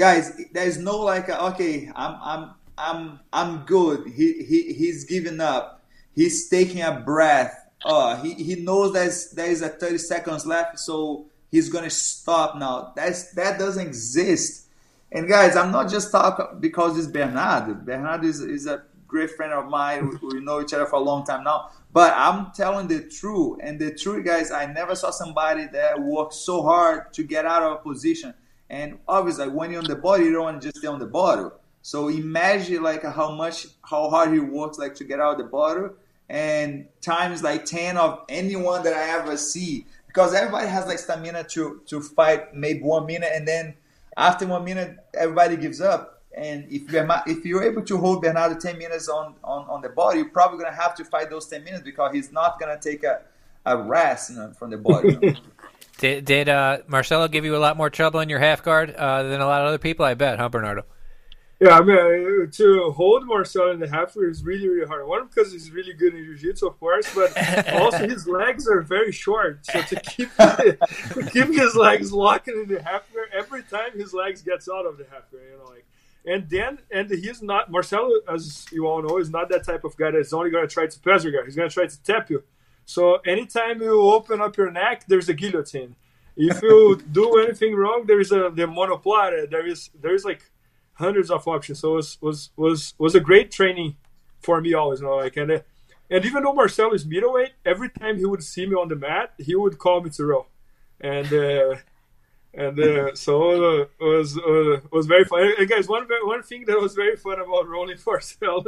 guys, there's no like, uh, okay, I'm, I'm, I'm, I'm good. He, he, he's giving up. He's taking a breath. Oh, he, he knows there's there is a 30 seconds left, so he's gonna stop now. That's that doesn't exist. And guys, I'm not just talking because it's Bernardo. Bernardo is, is a great friend of mine. We, we know each other for a long time now. But I'm telling the truth. And the truth, guys, I never saw somebody that worked so hard to get out of a position. And obviously, when you're on the bottle, you don't want to just stay on the bottle. So imagine like how much, how hard he works like to get out the bottle, and times like ten of anyone that I ever see. Because everybody has like stamina to to fight maybe one minute, and then after one minute, everybody gives up. And if you're if you're able to hold Bernardo ten minutes on on, on the body, you're probably gonna have to fight those ten minutes because he's not gonna take a a rest you know, from the body. You know?
Did, did uh, Marcelo give you a lot more trouble in your half guard uh, than a lot of other people? I bet, huh, Bernardo?
Yeah, I mean, to hold Marcelo in the half guard is really, really hard. One, because he's really good in jiu-jitsu, of course, but also his legs are very short. So to keep to keep his legs locked in the half guard every time his legs gets out of the half guard, you know, like. And then, and he's not Marcelo, as you all know, is not that type of guy that's only going to try to pass your guy. He's going to try to tap you. So anytime you open up your neck, there's a guillotine. If you do anything wrong, there is a the omoplata. There is there is like hundreds of options. So it was was was, was a great training for me always. You know, like and uh, and even though Marcelo is middleweight, every time he would see me on the mat, he would call me to row. And uh, and uh, so uh, it was uh, was very fun. And guys, one one thing that was very fun about rolling for Cell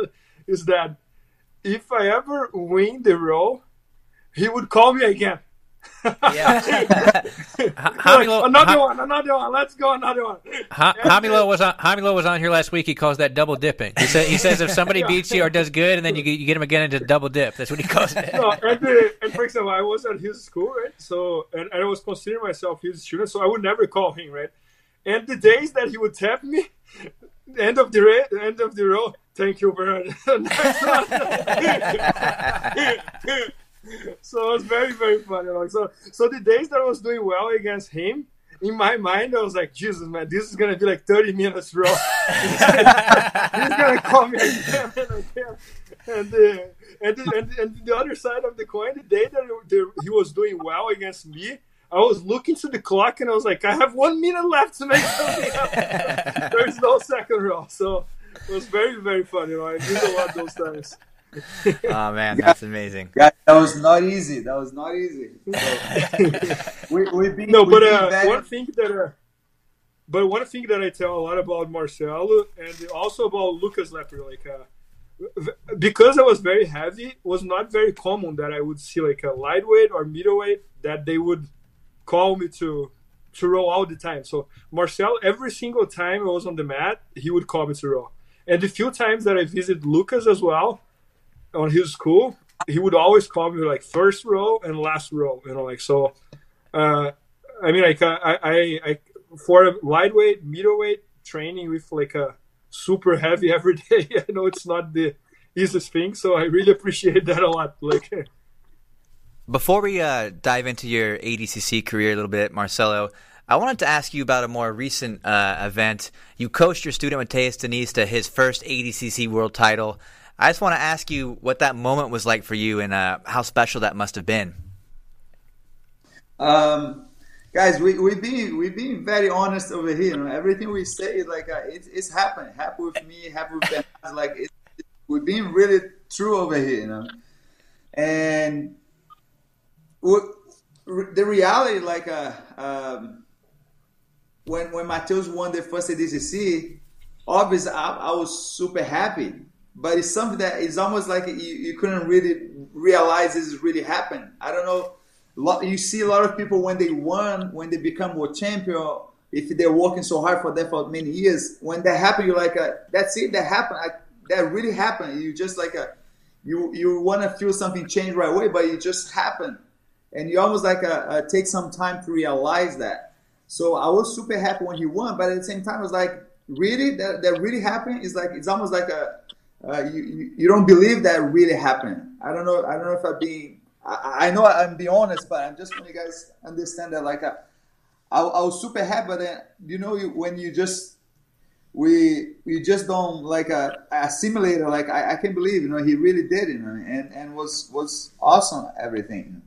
is that if I ever win the roll, he would call me again.
Yeah.
Like,
Hamilo,
another one, another one. Let's go, another one.
Ha-
And,
Hamilo was on. Hamilo was on here last week. He calls that double dipping. He said he says if somebody
Yeah.
beats you or does good, and then you get, you get him again into double dip. That's what he calls it.
no, and, uh, and for example, I was at his school, right? So, and, and I was considering myself his student, so I would never call him, right? And the days that he would tap me, end of the ra- end of the row, thank you, Bernard. So it was very, very funny. Like, so, so the days that I was doing well against him, in my mind, I was like, Jesus, man, this is gonna be like 30 minutes row. He's gonna call me again and again. And, uh, and, the, and, and the other side of the coin, the day that the, he was doing well against me, I was looking to the clock and I was like, I have one minute left to make something happen. There's no second row. So it was very, very fun. You know, I did a lot those times.
Oh man, that's amazing.
Guys, that was not easy. That was not easy. So, we, we've been,
No,
we've
but
been
uh, one thing that uh, but one thing that I tell a lot about Marcelo and also about Lucas Lepri, like uh, because I was very heavy, it was not very common that I would see like a lightweight or middleweight that they would call me to to row all the time. So Marcel, every single time I was on the mat, he would call me to row. And the few times that I visited Lucas as well on his school, he would always call me like first row and last row. You know, like so. Uh, I mean, like uh, I, I, I for a lightweight, middleweight training with like a super heavy every day. I know it's not the easiest thing, so I really appreciate that a lot. Like,
Before we uh, dive into your ADCC career a little bit, Marcelo, I wanted to ask you about a more recent uh, event. You coached your student Matheus Diniz to his first ADCC world title. I just want to ask you what that moment was like for you and uh, how special that must have been.
Um, guys, we we been we been very honest over here. You know, everything we say is like uh, it's it's happened. Happy with me, happy with them. Like it, it, we're being really true over here. You know, and the reality, like uh, um, when when Matheus won the first ADCC, obviously I, I was super happy. But it's something that is almost like you, you couldn't really realize this really happened. I don't know you see a lot of people when they won, when they become world champion, if they're working so hard for that for many years, when that happen, you're like, uh, that's it, that happened, I, that really happened. You just like a, you you want to feel something change right away, but it just happened, and you almost like a, uh take some time to realize that. So I was super happy when he won, but at the same time, I was like, really, that that really happened? Is like it's almost like a uh, you, you you don't believe that really happened. I don't know. I don't know if I'm being I, I know I'm being honest, but I'm just want you guys understand that like I, I, I was super happy, but then you know when you just we we just don't like uh, assimilate. Like I, I can't believe you know he really did it, man, and and was was awesome everything.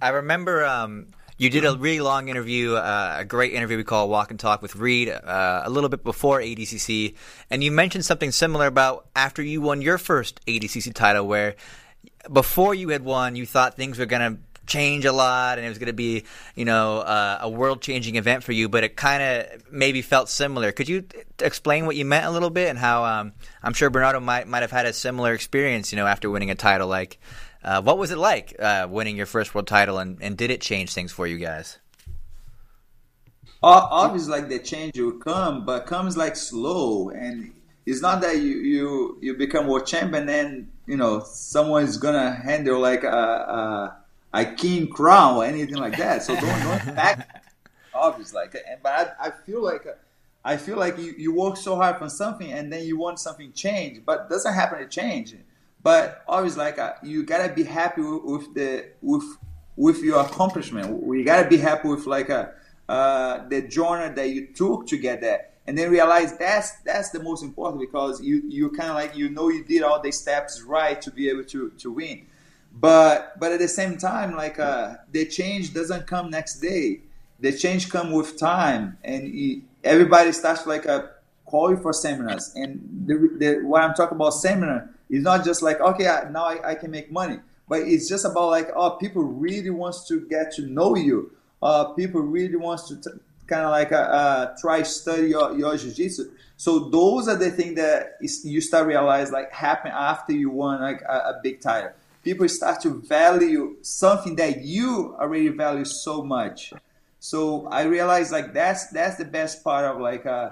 I remember um, you did a really long interview, uh, a great interview we call Walk and Talk with Reed, uh, a little bit before ADCC, and you mentioned something similar about after you won your first ADCC title, where before you had won, you thought things were going to change a lot and it was going to be, you know, uh, a world-changing event for you, but it kind of maybe felt similar. Could you explain what you meant a little bit and how um, I'm sure Bernardo might might have had a similar experience, you know, after winning a title like uh, what was it like uh, winning your first world title, and, and did it change things for you guys?
Obviously, like the change will come, but comes like slow, and it's not that you you you become world champion and you know someone's gonna handle like a a, a king crown or anything like that. So don't don't back. Obviously, like, and but I, I feel like. I feel like you, you work so hard for something and then you want something change, but doesn't happen to change. But always like uh, you gotta be happy with, the with with your accomplishment. We gotta be happy with like a uh, the journey that you took to get there, and then realize that's that's the most important because you you kind of like you know you did all the steps right to be able to to win. But but at the same time, like uh, the change doesn't come next day. The change come with time, and it, everybody starts like a call you for seminars. And the, the, what I'm talking about seminar is not just like okay I, now I, I, can make money, but it's just about like oh people really wants to get to know you. Uh, people really wants to t- kind of like a, a try study your, your jiu-jitsu. So those are the things that is, you start realize like happen after you won like a, a big title. People start to value something that you already value so much. So I realized like that's that's the best part of like uh,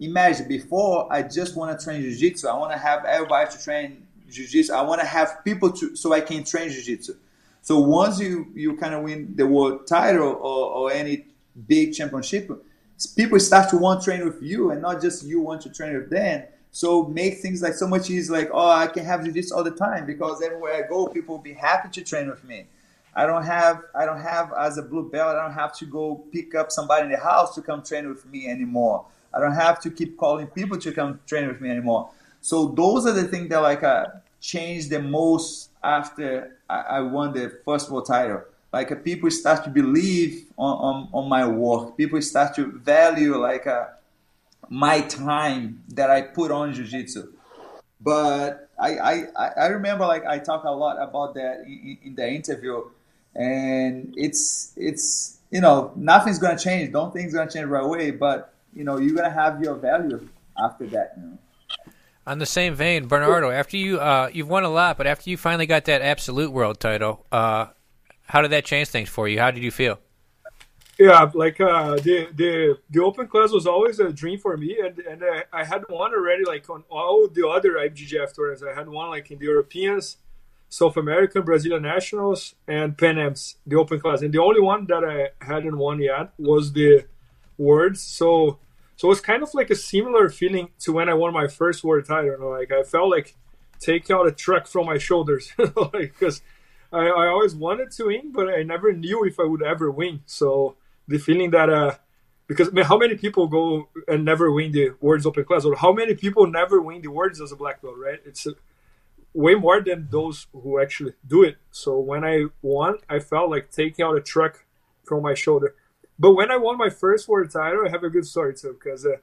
imagine before I just want to train jiu-jitsu. I want to have everybody to train jiu-jitsu. I want to have people to so I can train jiu-jitsu. So once you you kind of win the world title or, or any big championship, people start to want to train with you and not just you want to train with them. So make things like so much easier. Like oh, I can have jiu-jitsu all the time because everywhere I go, people will be happy to train with me. I don't have I don't have as a blue belt. I don't have to go pick up somebody in the house to come train with me anymore. I don't have to keep calling people to come train with me anymore. So those are the things that like uh, changed the most after I, I won the first world title. Like uh, people start to believe on, on, on, my work. People start to value like uh, my time that I put on jiu-jitsu. But I, I, I remember like I talk a lot about that in, in the interview and it's it's you know nothing's gonna change. Don't think it's gonna change right away, but you know you're gonna have your value after that. You know.
On the same vein, Bernardo, after you uh, you've won a lot, but after you finally got that absolute world title, uh, how did that change things for you? How did you feel?
Yeah, like uh, the the the open class was always a dream for me, and and I, I had won already like on all the other IBJJF tournaments. I had won like in the Europeans, South American, Brazilian Nationals, and Pan Am's, the open class. And the only one that I hadn't won yet was the Worlds. So so it's kind of like a similar feeling to when I won my first world title. Like I felt like take out a truck from my shoulders, because like, I, I always wanted to win, but I never knew if I would ever win. So the feeling that uh, because I mean, how many people go and never win the words Open Class, or how many people never win the words as a black belt, right? It's way more than those who actually do it. So when I won, I felt like taking out a truck from my shoulder. But when I won my first world title, I have a good story too because uh,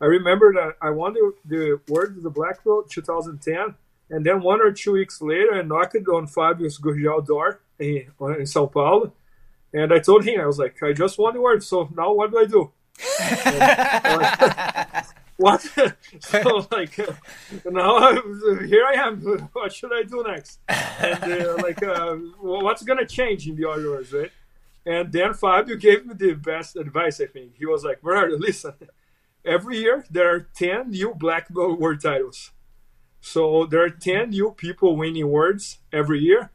I remember that I won the, the world of the black belt 2010, and then one or two weeks later, I knocked on Fabio's Gurgel door in, in São Paulo, and I told him I was like, I just won the world, so now what do I do? and, what? so like uh, now I'm, here I am. What should I do next? And uh, like, uh, what's gonna change in the audience, right? And then Fabio gave me the best advice. I think he was like, Bernardo, listen. Every year there are ten new black belt world titles. So there are ten new people winning worlds every year.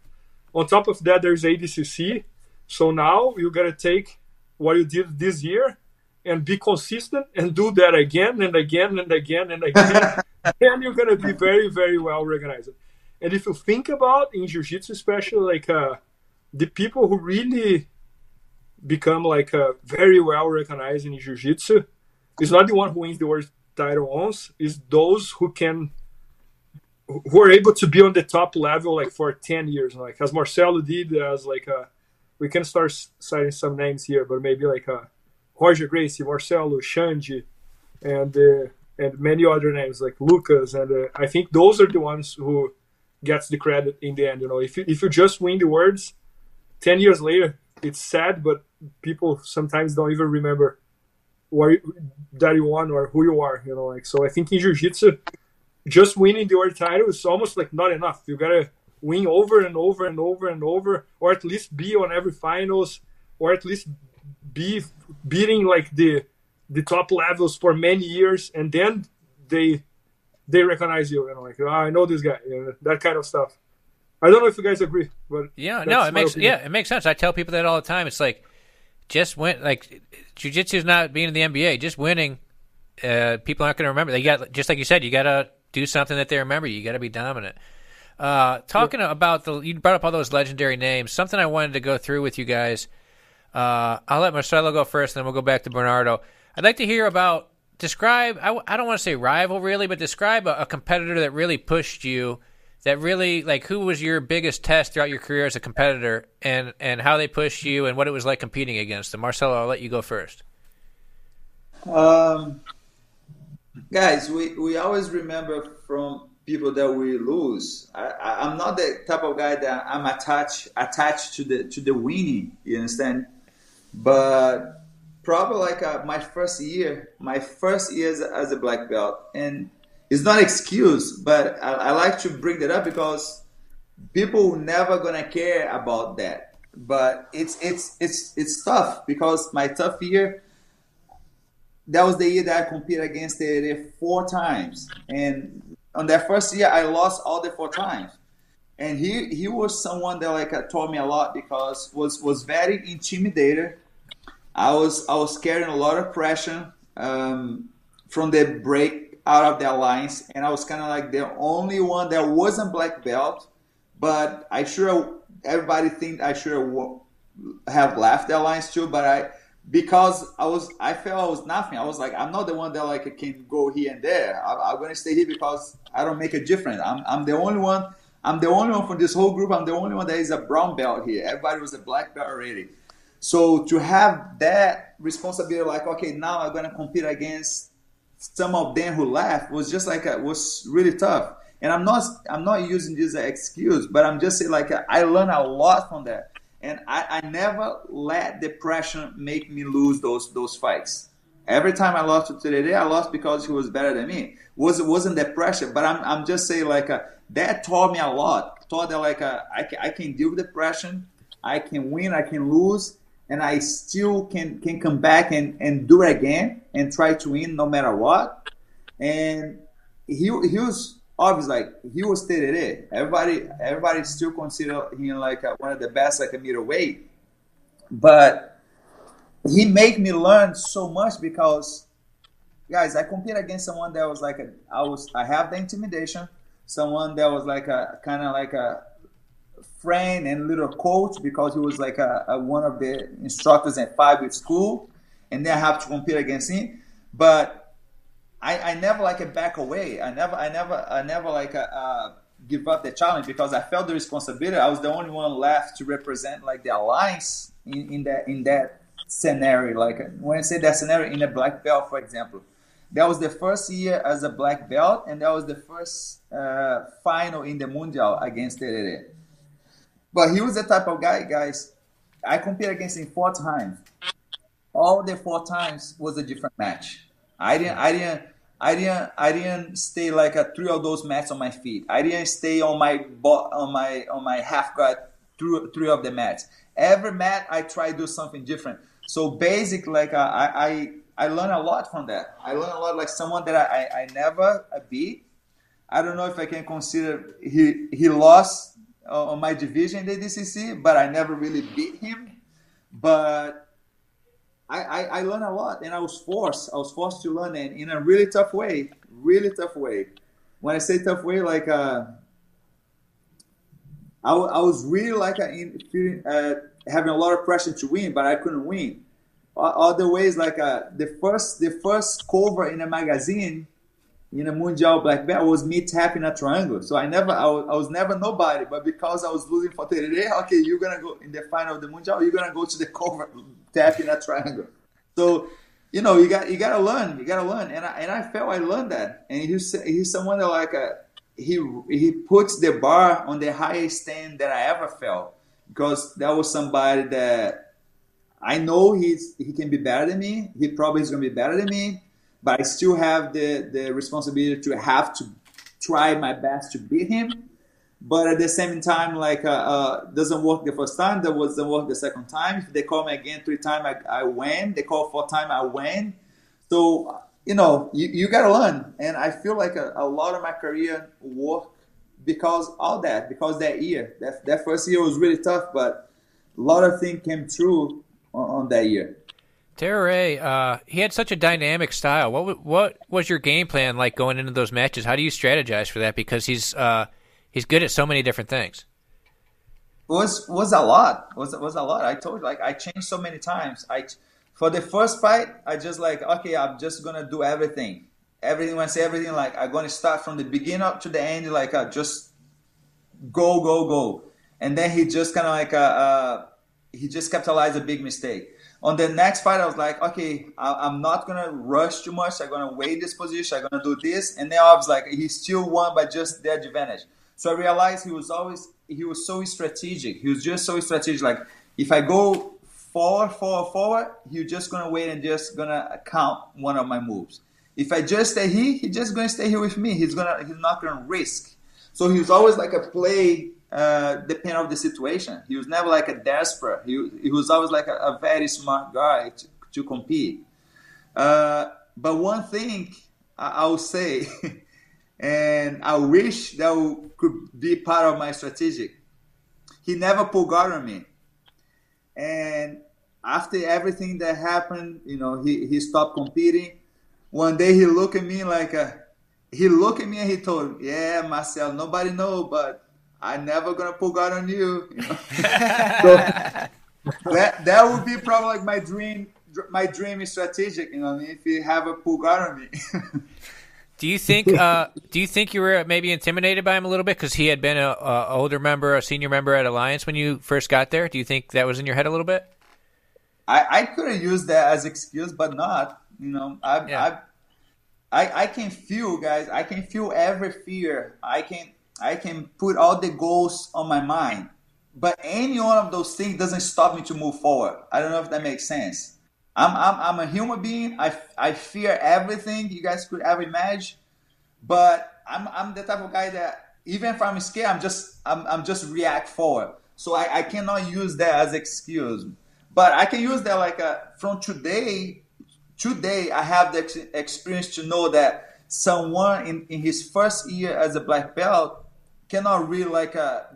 On top of that, there's ADCC. So now you gotta take what you did this year and be consistent and do that again and again and again and again, and you're gonna be very, very well organized. And if you think about in jiu-jitsu, especially like uh, the people who really become like a very well recognized in jiu-jitsu, is not the one who wins the world title once, is those who can who are able to be on the top level like for 10 years. Like as marcelo did as like uh we can start citing some names here but maybe like uh Roger Gracie, Marcelo, Xande, and uh, and many other names like Lucas, and uh, I think those are the ones who gets the credit in the end. You know, if you, if you just win the words ten years later, it's sad, but people sometimes don't even remember what you, that you won or who you are. You know, like so. I think in jiu-jitsu, just winning the world title is almost like not enough. You gotta win over and over and over and over, or at least be on every finals, or at least be beating like the the top levels for many years, and then they they recognize you, you know, like oh, I know this guy, you know, that kind of stuff. I don't know if you guys agree, but
yeah, no, it makes opinion. yeah, it makes sense. I tell people that all the time. It's like just win, like jujitsu is not being in the NBA. Just winning, uh, people aren't going to remember. They got just like you said, you got to do something that they remember. You got to be dominant. Uh, talking yeah. about the, you brought up all those legendary names. Something I wanted to go through with you guys uh, I'll let Marcelo go first, and then we'll go back to Bernardo. I'd like to hear about describe. I, I don't want to say rival really, but describe a, a, competitor that really pushed you. That really like who was your biggest test throughout your career as a competitor, and and how they pushed you, and what it was like competing against them. Marcelo, I'll let you go first.
Um, guys, we we always remember from people that we lose. I, I'm not the type of guy that I'm attached attached to the to the winning. You understand? But probably like uh, my first year, my first year as a black belt, and it's not excuse, but I, I like to bring that up because people never gonna care about that. But it's it's it's it's tough because my tough year. That was the year that I competed against it four times, and on that first year I lost all the four times. And he he was someone that like uh, taught me a lot because was was very intimidated. I was I was carrying a lot of pressure um, from the break out of the alliance, and I was kind of like the only one that wasn't black belt but I sure everybody think I sure have left the alliance too. But I because I was I felt I was nothing. I was like I'm not the one that like can go here and there. I, am gonna stay here because I don't make a difference. I'm I'm the only one. I'm the only one from this whole group. I'm the only one that is a brown belt here. Everybody was a black belt already. So to have that responsibility, like okay, now I'm gonna compete against some of them who left, was just like a, was really tough. And I'm not I'm not using this as excuse, but I'm just saying like I learned a lot from that. And I, I never let depression make me lose those those fights. Every time I lost to Tererê, I lost because he was better than me. Was wasn't that pressure, but I'm I'm just saying like uh, that taught me a lot. Taught that like uh, I can, I can deal with depression, I can win, I can lose, and I still can can come back and and do it again and try to win no matter what. And he he was obviously like he was Tererê. Everybody everybody still consider him like a, one of the best like a middleweight. But he made me learn so much because guys, I compete against someone that was like a I was I have the intimidation, someone that was like a kind of like a friend and little coach because he was like a, a one of the instructors at five with school, and then I have to compete against him. But I, I never like a back away. I never I never I never like a, uh, give up the challenge because I felt the responsibility. I was the only one left to represent like the alliance in, in that in that scenario. Like when I say that scenario in a black belt, for example, that was the first year as a black belt, and that was the first uh, final in the mundial against Tererê. But he was the type of guy, guys. I competed against him four times. All the four times was a different match I didn't, I didn't, I didn't, I didn't stay like a three of those mats on my feet. I didn't stay on my on my on my half guard through three of the mats. Every mat I try to do something different. So basically, like uh, I I I learned a lot from that. I learned a lot like someone that I I, I never beat. I don't know if I can consider he he lost uh, on my division in the ADCC, but I never really beat him. But I, I, I learned a lot and I was forced. I was forced to learn and in a really tough way, really tough way. When I say tough way, like uh, I, I was really like uh, in, uh, having a lot of pressure to win, but I couldn't win. Other ways, like uh, the first the first cover in a magazine in a Mundial black belt was me tapping a triangle. So I never, I was, I was never nobody, but because I was losing for Tererê, okay, you're gonna go in the final of the Mundial, you're gonna go to the cover tapping a triangle. So, you know, you got you gotta learn, you gotta learn, and I and I felt I learned that. And he's he's someone that like a, uh, he he puts the bar on the highest stand that I ever felt because that was somebody that I know he's he can be better than me. He probably is gonna be better than me but I still have the, the responsibility to have to try my best to beat him. But at the same time, like uh, uh, doesn't work the first time, that doesn't work the second time. If they call me again three times, I, I win. They call four time, I win. So you know, you, you gotta learn. And I feel like a, a lot of my career work because all that, because that year, that that first year was really tough, but a lot of things came true on, on that year.
Tererê, uh, he had such a dynamic style. What what was your game plan like going into those matches? How do you strategize for that? Because he's uh, he's good at so many different things.
Was was a lot. Was was a lot. I told you, like I changed so many times. I for the first fight, I just like okay, I'm just gonna do everything. Everything when I say everything, like I'm gonna start from the beginning up to the end, like uh, just go go go. And then he just kind of like uh, uh, he just capitalized a big mistake on the next fight, I was like, okay, I, am not gonna rush too much. I'm gonna wait this position. I'm gonna do this, and then I was like, he still won by just the advantage. So I realized he was always he was so strategic. He was just so strategic. Like if I go forward, forward, forward, he's just gonna wait and just gonna count one of my moves. If I just stay here, he's just gonna stay here with me. He's gonna he's not gonna risk. So he was always like a play uh, depending on the situation. He was never like a desperate. He, he was always like a, a very smart guy to, to compete. Uh, but one thing I, will say, and I wish that could be part of my strategic. He never pulled guard on me. And after everything that happened, you know, he, he stopped competing. One day he looked at me like a, he looked at me and he told, "Yeah, Marcel, nobody know, but I never gonna pull guard on you." you know? so that that would be probably like my dream, my dream is strategic. You know, I mean, if you have a pull guard on me.
Do you think? Uh, do you think you were maybe intimidated by him a little bit because he had been a, a, older member, a senior member at Alliance when you first got there? Do you think that was in your head a little bit?
I, I could have used that as excuse, but not. You know, I,
Yeah.
I, I, I can feel, guys. I can feel every fear. I can, I can put all the goals on my mind, but any one of those things doesn't stop me to move forward. I don't know if that makes sense. I'm, I'm, I'm a human being. I, I fear everything you guys could ever imagine, but I'm, I'm the type of guy that even if I'm scared, I'm just, I'm, I'm just react forward. So I, I cannot use that as excuse. But I can use that like a, from today, today I have the ex- experience to know that someone in, in his first year as a black belt cannot really like a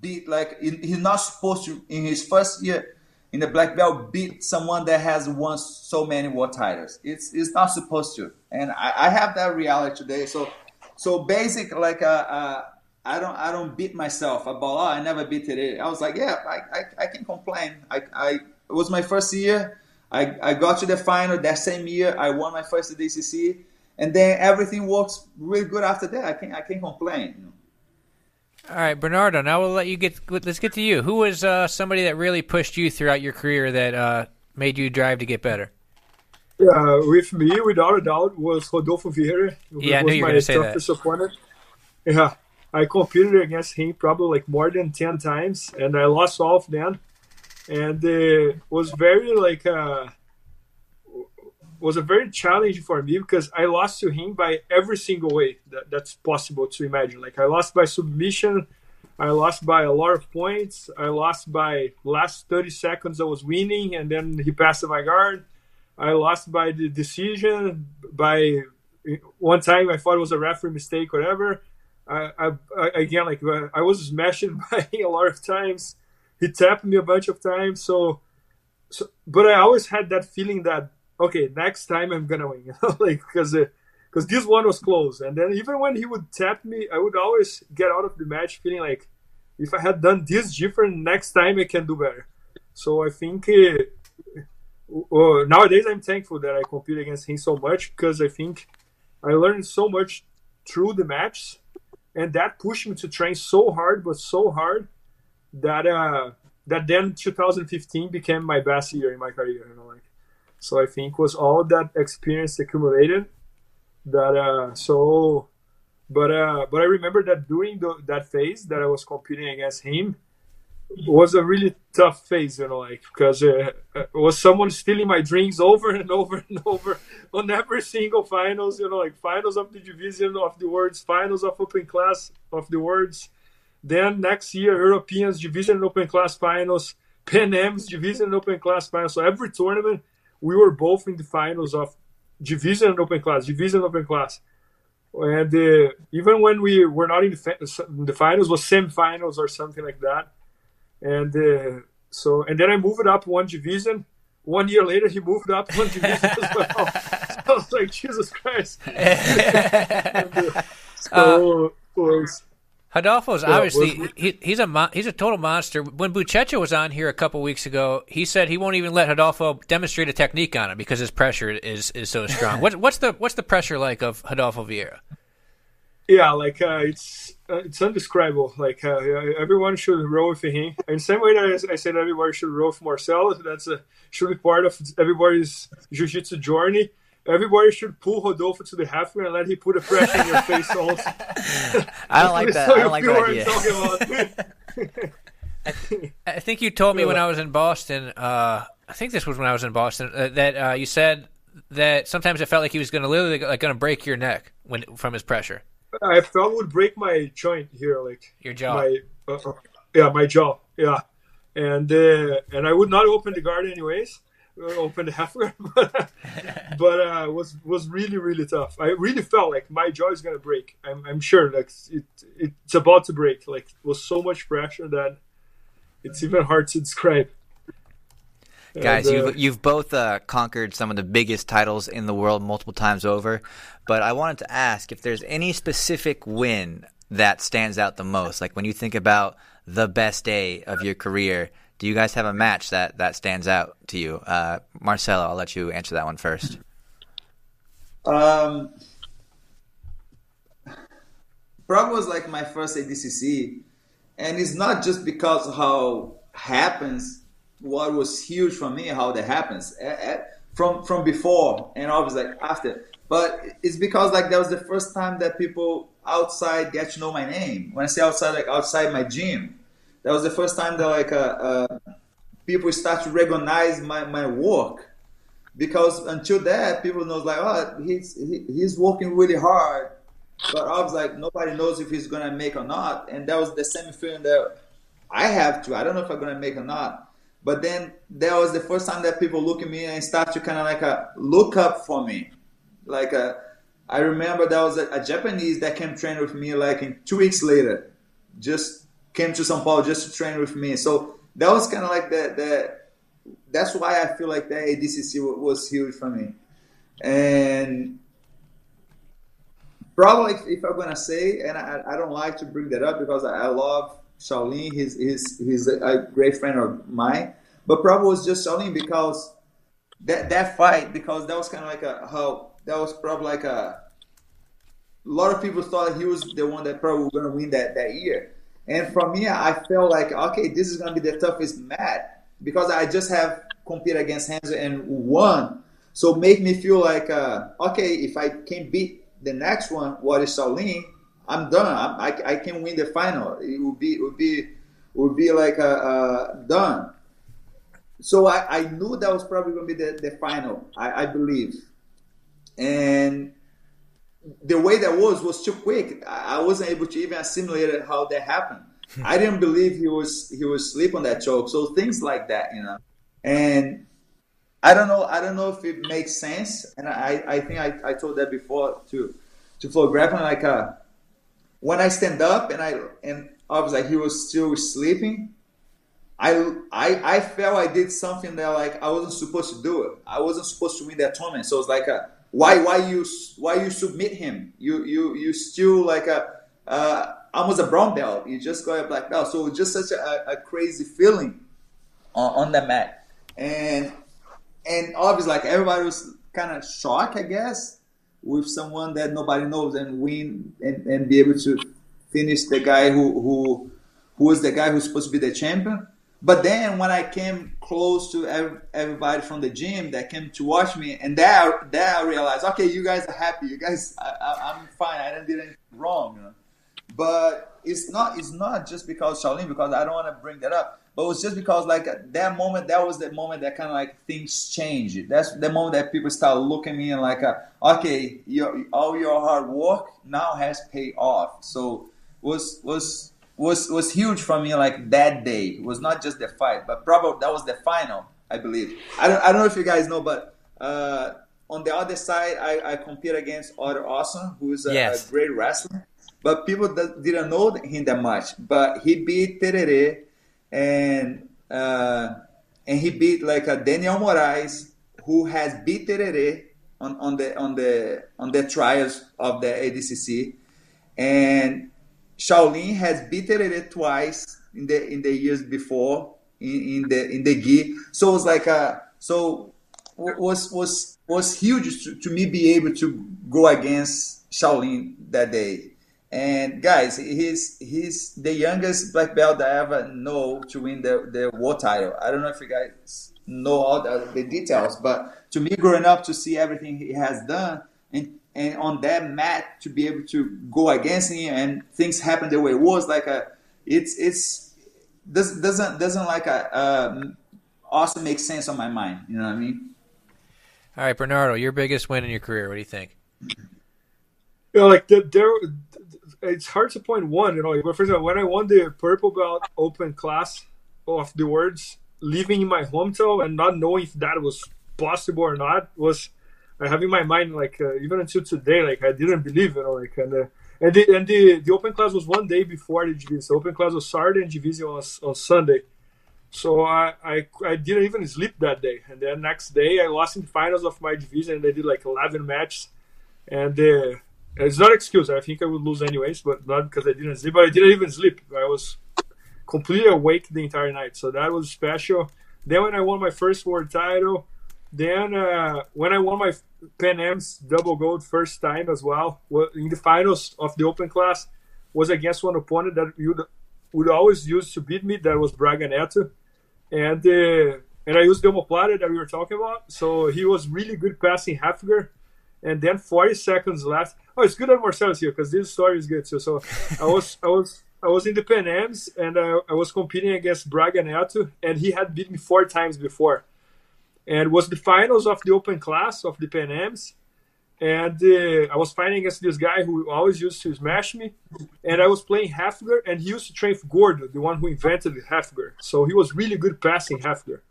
beat like he's not supposed to in his first year in the black belt beat someone that has won so many world titles. It's it's not supposed to, and I, I have that reality today. So so basic like uh, uh, I don't I don't beat myself about oh I never beat it. I was like yeah I I, I can complain. I, I it was my first year. I, I got to the final that same year. I won my first DCC, and then everything works really good after that. I can I can complain.
All right, Bernardo. Now we'll let you get. Let's get to you. Who was uh, somebody that really pushed you throughout your career that uh, made you drive to get better?
Yeah, with me, without a doubt, was Rodolfo Vieira. who
Yeah, I knew you were
my
gonna say that.
opponent. Yeah, I competed against him probably like more than ten times, and I lost all of them. And uh, was very like uh, was a very challenge for me because I lost to him by every single way that, that's possible to imagine. Like I lost by submission, I lost by a lot of points, I lost by last thirty seconds I was winning, and then he passed my guard. I lost by the decision. By one time, I thought it was a referee mistake, whatever. I, I, I again, like uh, I was smashed by a lot of times. He tapped me a bunch of times. So, so but I always had that feeling that okay, next time I'm gonna win, like because because this one was close. And then even when he would tap me, I would always get out of the match feeling like if I had done this different next time, I can do better. So I think. Uh, well, nowadays I'm thankful that I compete against him so much because I think I learned so much through the match, and that pushed me to train so hard, but so hard that uh, that then 2015 became my best year in my career. You know, like so I think was all that experience accumulated that uh, so. But uh, but I remember that during the, that phase that I was competing against him, was a really tough phase, you know, like because uh, uh, was someone stealing my drinks over and over and over on every single finals, you know, like finals of the division of the Worlds, finals of open class of the Worlds. Then next year, Europeans division open class finals, Pan Am's division open class finals. So every tournament, we were both in the finals of division and open class, division and open class. And uh, even when we were not in the, fa- in the finals, was semifinals or something like that and uh, so and then I moved up one division. One year later, he moved up one division as well. So I was like, Jesus Christ! and, uh, so was
Rodolfo's
Yeah,
obviously he, he's a mon- he's a total monster. When Buchecha was on here a couple weeks ago, he said he won't even let Rodolfo demonstrate a technique on him because his pressure is is so strong. what, what's the what's the pressure like of Rodolfo Vieira?
yeah, like uh, it's uh, it's undescribable. Like uh, everyone should roll with him. In the same way that I, I said everybody should roll with Marcelo, that's a should be part of everybody's jiu-jitsu journey. Everybody should pull Rodolfo to the half and let him put a pressure in your face also.
I don't like that.
So
I don't like that
what I'm
idea.
I think you told me when I was in Boston. Uh, I think this was when I was in Boston uh, that uh, you said that sometimes it felt like he was going to literally like going to break your neck when from his pressure.
I felt it would break my joint here, like
Your jaw.
My uh, uh, yeah, my jaw. Yeah, and uh, and I would not open the guard anyways. Open the half guard, but but uh, was was really really tough. I really felt like my jaw is gonna break. I'm I'm sure like it it's about to break. Like it was so much pressure that it's even hard to describe.
Guys,
And, uh,
you've you've both uh, conquered some of the biggest titles in the world multiple times over, but I wanted to ask if there's any specific win that stands out the most. Like when you think about the best day of your career, do you guys have a match that that stands out to you? Uh, Marcelo, I'll let you answer that one first.
Um, Prague was like my first ADCC, and it's not just because how happens what was huge for me how that happens eh, eh, from from before and obviously like after but it's because like that was the first time that people outside get to know my name when i say outside like outside my gym that was the first time that like uh, uh, people start to recognize my, my work. Because until that people knows like oh he's he, he's working really hard. But I was like nobody knows if he's gonna make or not. And that was the same feeling that I have to I don't know if I'm gonna make or not. But then that was the first time that people look at me and start to kind of like a look up for me. Like a, I remember there was a, a Japanese that came train with me like in two weeks later. Just came to São Paulo just to train with me so that was kind of like the, the that's why I feel like that ADCC was huge for me. And probably if, if I'm gonna say, and I, I don't like to bring that up because I, I love Shaolin. He's he's he's a, great friend of mine. But probably was just Shaolin because that that fight because that was kind of like a how that was probably like a a lot of people thought he was the one that probably was to win that, that year. And for me, I felt like, okay, this is going to be the toughest match because I just have competed against Hanzo and won. So make me feel like, uh, okay, if I can beat the next one, what is Shaolin, I'm done. I'm, I, I can win the final. It would be, it would be, it would be like uh, uh, done. So I, I knew that was probably going to be the, the final. I, I believe, and the way that was was too quick. I wasn't able to even assimilate how that happened. I didn't believe he was he was asleep on that choke. So things like that, you know. And I don't know. I don't know if it makes sense. And I, I think I, I told that before to to Flo Grappling. Like uh, when I stand up and I and obviously like he was still sleeping. I, I I felt I did something that like I wasn't supposed to do it. I wasn't supposed to win that tournament. So it's like a why why you why you submit him? You you you still like a uh, almost a brown belt. You just got a black belt. So just such a, a crazy feeling on, on the mat. And and obviously like everybody was kind of shocked, I guess, with someone that nobody knows and win and, and be able to finish the guy who who who was the guy who's supposed to be the champion. But then when I came close to ev- everybody from the gym that came to watch me, and there, there I realized, okay, you guys are happy. You guys, I, I'm fine. I didn't do anything wrong. You know? But it's not, it's not just because Shaolin, because I don't want to bring that up. But it's just because like that moment, that was the moment that kind of like things changed. That's the moment that people start looking at me and like, uh, okay, your all your hard work now has paid off. So was was was was huge for me like that day. It was not just the fight, but probably that was the final, I believe. I don't I don't know if you guys know, but uh, on the other side, I, I compete against Otto Awesome, who is a,
Yes.
a great wrestler. But people that didn't know him that much. But he beat Tererê and uh, and he beat like a Daniel Moraes, who has beat Tererê on, on the on the on the trials of the ADCC, and Shaolin has beat it twice in the in the years before in, in the in the gi. So it was like a so was was was huge to, to me be able to go against Shaolin that day. And guys, he's he's the youngest black belt I ever know to win the, the world title. I don't know if you guys know all the, the details, but to me, growing up to see everything he has done and and on that mat to be able to go against him and things happen the way it was like a it's it's does, doesn't doesn't like a, uh, also make sense on my mind. You know what I mean?
All right, Bernardo, your biggest win in your career. What do you think?
You know, like the, there, it's hard to point one. You know, like, for example, when I won the purple belt open class of the Worlds, living in my hometown and not knowing if that was possible or not was I have in my mind like uh, even until today, like I didn't believe, you know, like and. Uh, and the, and the, the open class was one day before the division. The open class was Saturday and division was on Sunday. So I, I, I didn't even sleep that day. And then next day I lost in the finals of my division and I did like 11 matches. And uh, it's not excuse. I think I would lose anyways, but not because I didn't sleep. But I didn't even sleep. I was completely awake the entire night. So that was special. Then when I won my first world title, then uh, when I won my Pan Am's double gold first time as well, in the finals of the open class, was against one opponent that you would always use to beat me. That was Braga Neto, and uh, and I used the omoplata that we were talking about. So he was really good passing half guard, and then 40 seconds left. Oh, it's good that Marcelo's here because this story is good too. So I was I was. I was in the Pan Am's and uh, I was competing against Braga Neto, and he had beat me four times before and was the finals of the open class of the Pan Am's. And uh, I was fighting against this guy who always used to smash me. And I was playing half guard, and he used to train for Gordo, the one who invented half guard. So he was really good passing half guard.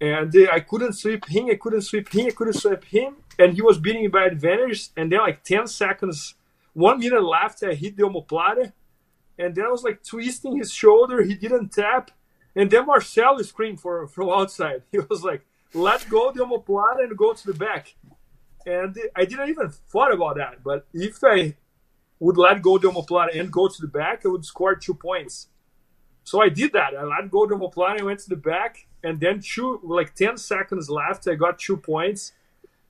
And uh, I couldn't sweep him, I couldn't sweep him, I couldn't sweep him. And he was beating me by advantage. And then, like 10 seconds, one minute left, I hit the omoplata. And then I was like twisting his shoulder. He didn't tap. And then Marcelo screamed for, from outside. He was like, let go the omoplata and go to the back. And I didn't even thought about that. But if I would let go the omoplata and go to the back, I would score two points. So I did that. I let go the omoplata, I went to the back, and then two like ten seconds left, I got two points,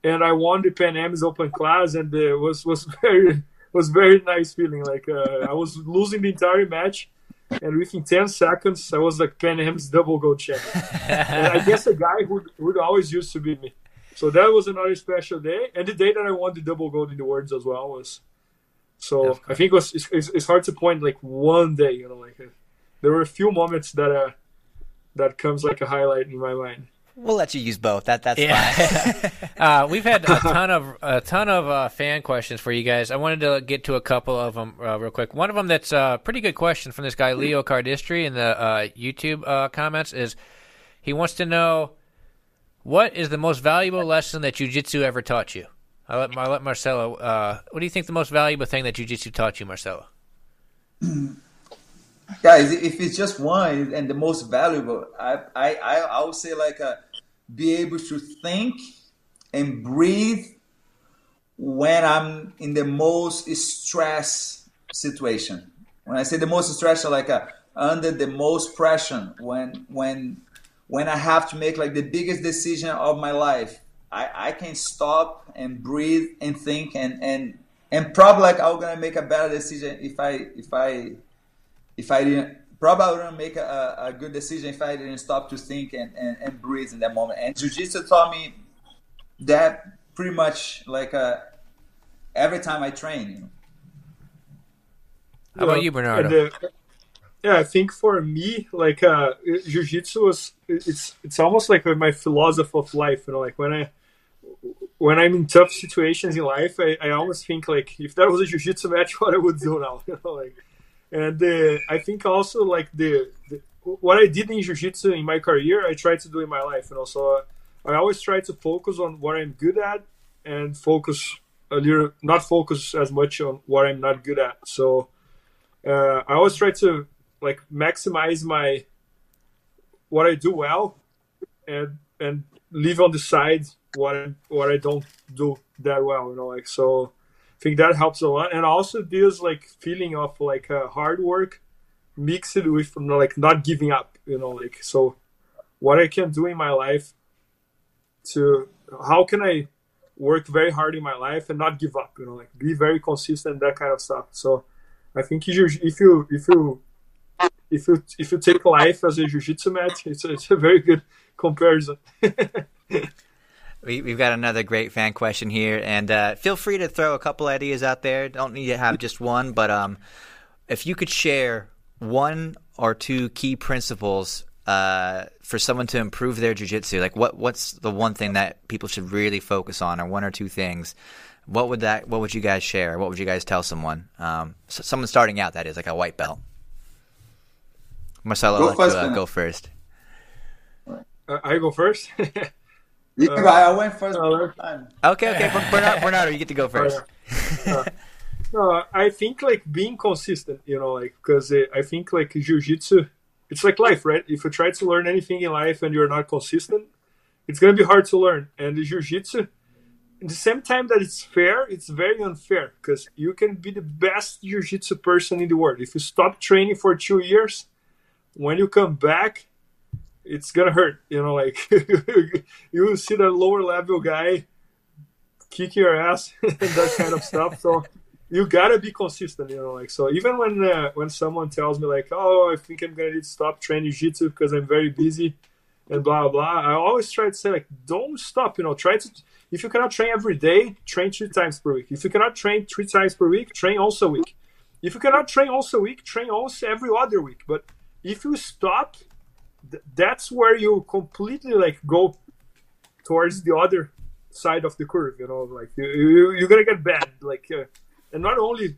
and I won the Pan Am's Open class, and it was was very was very nice feeling. Like uh, I was losing the entire match, and within 10 seconds, I was like Pan Am's double gold champion. and I guess a guy who would always used to beat me. So that was another special day. And the day that I won the double gold in the Worlds as well was. So I think it was it's, it's, hard to point like one day, you know, like uh, there were a few moments that uh that comes like a highlight in my mind.
We'll let you use both. That that's
Yeah.
fine.
uh, we've had a ton of a ton of uh, fan questions for you guys. I wanted to get to a couple of them uh, real quick. One of them that's a pretty good question from this guy Leo Cardistry in the uh, YouTube uh, comments is he wants to know what is the most valuable lesson that jujitsu ever taught you. I let I let Marcelo. Uh, what do you think the most valuable thing that jujitsu taught you, Marcelo?
guys if it's just one and the most valuable i i i, would say like a, be able to think and breathe when i'm in the most stress situation. When i say the most stress like a, under the most pressure when when when i have to make like the biggest decision of my life i i can stop and breathe and think and and and probably like i'm gonna make a better decision if i if i if I didn't probably I wouldn't make a, a good decision if I didn't stop to think and, and, and breathe in that moment. And jiu-jitsu taught me that pretty much like uh, every time I train. You know?
How about you, Bernardo?
And, uh, yeah, I think for me, like uh, jiu-jitsu was it's it's almost like my philosophy of life. You know, like when I when I'm in tough situations in life, I, I almost think like if that was a jiu-jitsu match, what I would do now. You know, like and uh, I think also like the, the, what I did in jiu-jitsu in my career, I try to do in my life. You know, so uh, I always try to focus on what I'm good at and focus a little, not focus as much on what I'm not good at. So uh, I always try to like maximize my what I do well and and leave on the side what I, what I don't do that well. You know, like so think that helps a lot, and also this like feeling of like uh, hard work mixed with like not giving up. You know, like so what I can do in my life to how can I work very hard in my life and not give up. You know, like be very consistent, that kind of stuff. So I think if you if you if you if you if you take life as a jiu-jitsu match, it's a, it's a very good comparison.
We, we've got another great fan question here, and uh, feel free to throw a couple ideas out there. Don't need to have just one, but um, if you could share one or two key principles uh, for someone to improve their jujitsu? Like, what what's the one thing that people should really focus on, or one or two things? What would that? What would you guys share? What would you guys tell someone? Um, so someone starting out, that is, like a white belt. Marcelo,
Go
let
first,
you uh, go first.
Uh, I go first.
You
Uh.
I went first
uh,
last time.
Okay, okay, Bernardo, Bernardo, you get to go first.
no, I think like being consistent, you know, like because uh, I think like jiu-jitsu, it's like life, right? If you try to learn anything in life and you're not consistent, it's gonna be hard to learn. And the jiu-jitsu, at the same time that it's fair, it's very unfair because you can be the best jiu-jitsu person in the world. If you stop training for two years, when you come back, it's gonna hurt. You know, like you will see the lower level guy kick your ass and that kind of stuff. So you gotta be consistent, you know. Like so, even when uh, when someone tells me like, "Oh, I think I'm gonna need to stop training jiu-jitsu because I'm very busy," and blah blah, I always try to say like, "Don't stop." You know, try to. If you cannot train every day, train three times per week. If you cannot train three times per week, train also a week. If you cannot train also a week, train also every other week. But if you stop, th- that's where you completely like go towards the other side of the curve. You know, like you, you you're gonna get bad. Like, uh, and not only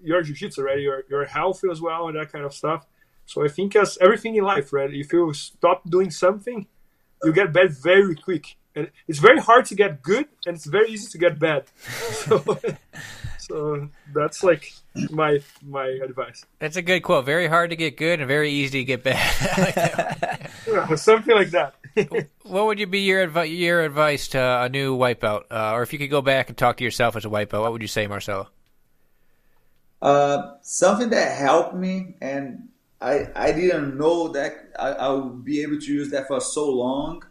your jiu-jitsu, right? Your your health as well and that kind of stuff. So I think as everything in life, right? If you stop doing something, you get bad very quick, and it's very hard to get good, and it's very easy to get bad. So, so that's like my my advice.
That's a good quote. Very hard to get good and very easy to get bad. I like.
Yeah, something like that.
what would you be your advi- your advice to a new white belt, uh, or if you could go back and talk to yourself as a white belt, what would you say, Marcelo?
Uh, something that helped me, and I I didn't know that I, I would be able to use that for so long.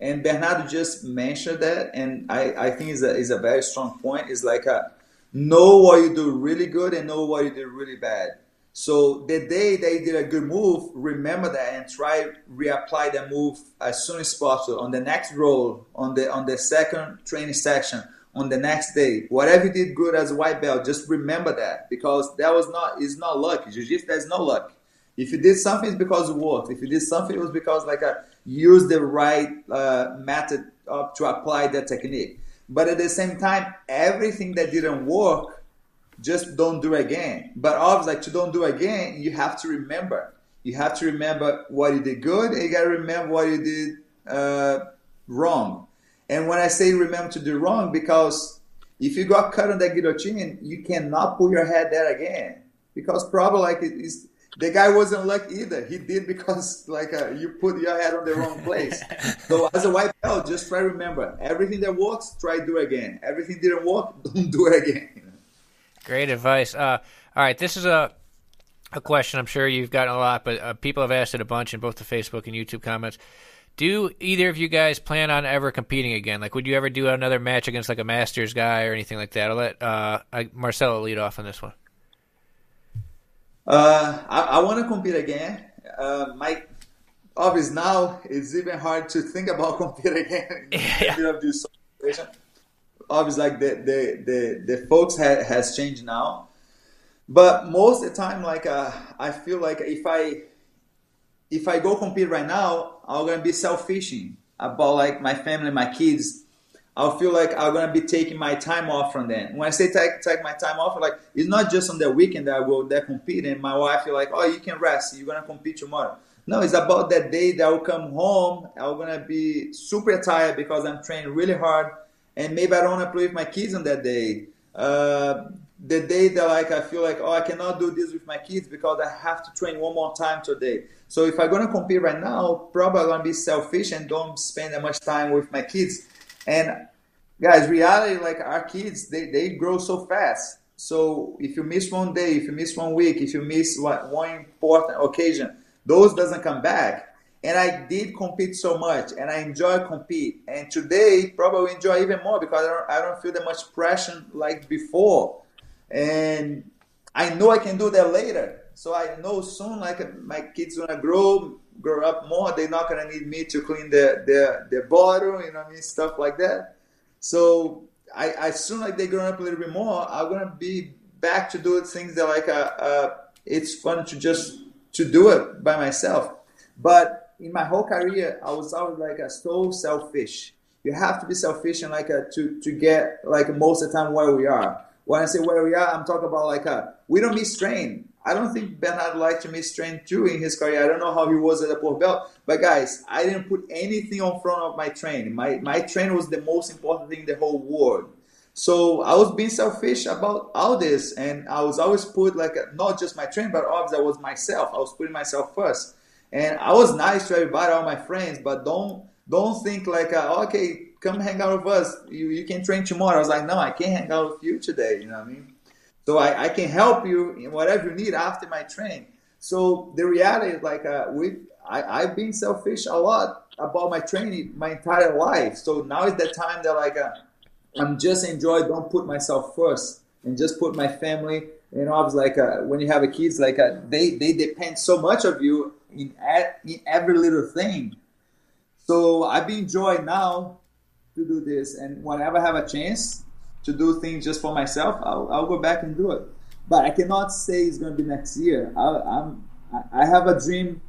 And Bernardo just mentioned that, and I, I think is a is a very strong point. Is like a know what you do really good and know what you do really bad. So the day they did a good move, remember that and try reapply the move as soon as possible on the next roll, on the on the second training section, on the next day. Whatever you did good as a white belt, just remember that because that was not is not luck. Jiu-jitsu there's no luck. If you did something, it's because it worked. If you did something, it was because like a use the right uh, method of, to apply that technique. But at the same time, everything that didn't work, just don't do again. But obviously, like to don't do again, you have to remember. You have to remember what you did good, and you got to remember what you did uh, wrong. And when I say remember to do wrong, because if you got cut on that guillotine, you cannot put your head there again. Because probably like it is the guy wasn't lucky either. He did because like uh, you put your head on the wrong place. so as a white belt, just try to remember everything that works, try to do again. Everything didn't work, don't do it again.
Great advice. Uh, all right, this is a a question I'm sure you've gotten a lot, but uh, people have asked it a bunch in both the Facebook and YouTube comments. Do either of you guys plan on ever competing again? Like, would you ever do another match against like a Masters guy or anything like that? I'll let uh, I, Marcelo lead off on this one.
Uh, I, I want to compete again. Uh, my obviously now it's even hard to think about compete again in
Yeah.
of this situation. Obviously, like the the the, the folks ha, has changed now, but most of the time, like uh, I feel like if I if I go compete right now, I'm gonna be selfishing about like my family, my kids. I'll feel like I'm gonna be taking my time off from then. When I say take, take my time off, like it's not just on the weekend that I will there compete, and my wife feel like, oh, you can rest, you're gonna compete tomorrow. No, it's about that day that I will come home. I'm gonna be super tired because I'm training really hard, and maybe I don't wanna play with my kids on that day. Uh, the day that like I feel like, oh, I cannot do this with my kids because I have to train one more time today. So if I'm gonna compete right now, probably I'm gonna be selfish and don't spend that much time with my kids. And guys, reality, like our kids, they, they grow so fast. So if you miss one day, if you miss one week, if you miss like one important occasion, those doesn't come back. And I did compete so much, and I enjoy compete. And today, probably enjoy even more because I don't, I don't feel that much pressure like before. And I know I can do that later. So I know soon, like my kids gonna grow, grow up more. They're not gonna need me to clean their their, their bottle, you know what I mean, stuff like that. So I, I soon like they grow up a little bit more, I'm gonna be back to do things that like uh, uh, it's fun to just to do it by myself. But in my whole career, I was always like a so selfish. You have to be selfish and like a, to to get like most of the time where we are. When I say where we are, I'm talking about like a we don't miss train. I don't think Bernard liked to miss train too in his career. I don't know how he was at the Port Bell, but guys, I didn't put anything on front of my train. My my train was the most important thing in the whole world. So I was being selfish about all this, and I was always put like not just my train, but obviously I was myself. I was putting myself first, and I was nice to everybody, all my friends, but don't don't think like uh, okay, come hang out with us. You you can train tomorrow. I was like, no, I can't hang out with you today. You know what I mean? So I, I can help you in whatever you need after my train. So the reality is like uh, we I, I've been selfish a lot about my training my entire life. So now is the time that like. Uh, I'm just enjoy. Don't put myself first, and just put my family. You know, I was like, uh, when you have a kids, like uh, they they depend so much of you in, in every little thing. So I've been enjoying now to do this, and whenever I have a chance to do things just for myself, I'll, I'll go back and do it. But I cannot say it's going to be next year. I, I'm I have a dream.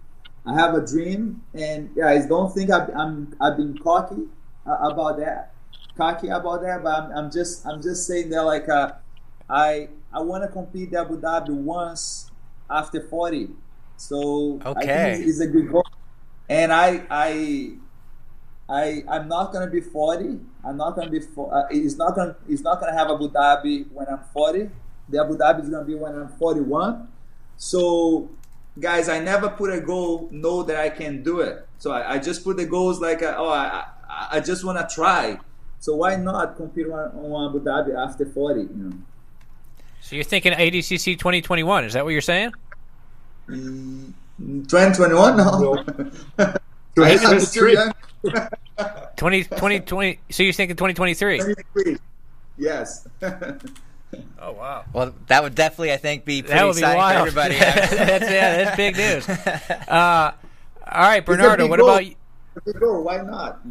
I have a dream, and guys, don't think I've, I'm I've been cocky uh, about that cocky about that, but I'm, I'm just I'm just saying that like uh, I I want to compete the Abu Dhabi once after 40. So
okay.
I think it's, it's, a good goal. And I I I I'm not gonna be 40. I'm not gonna be. For, uh, it's not gonna it's not gonna have Abu Dhabi when I'm 40. The Abu Dhabi is gonna be when I'm 41. So guys, I never put a goal know that I can do it. So I, I just put the goals like uh, oh I I just want to try. So why not compete on, on Abu Dhabi after 40? You know?
So you're thinking ADCC 2021? Is that what you're saying?
Mm, 2021? No.
2023.
20, 20, so you're thinking 2023?
23. Yes.
Oh wow!
Well, that would definitely, I think, be pretty
that would be
exciting
wild.
for everybody.
that's, yeah, that's big news. Uh, all right, Bernardo. What
goal.
about you?
Goal. Why not?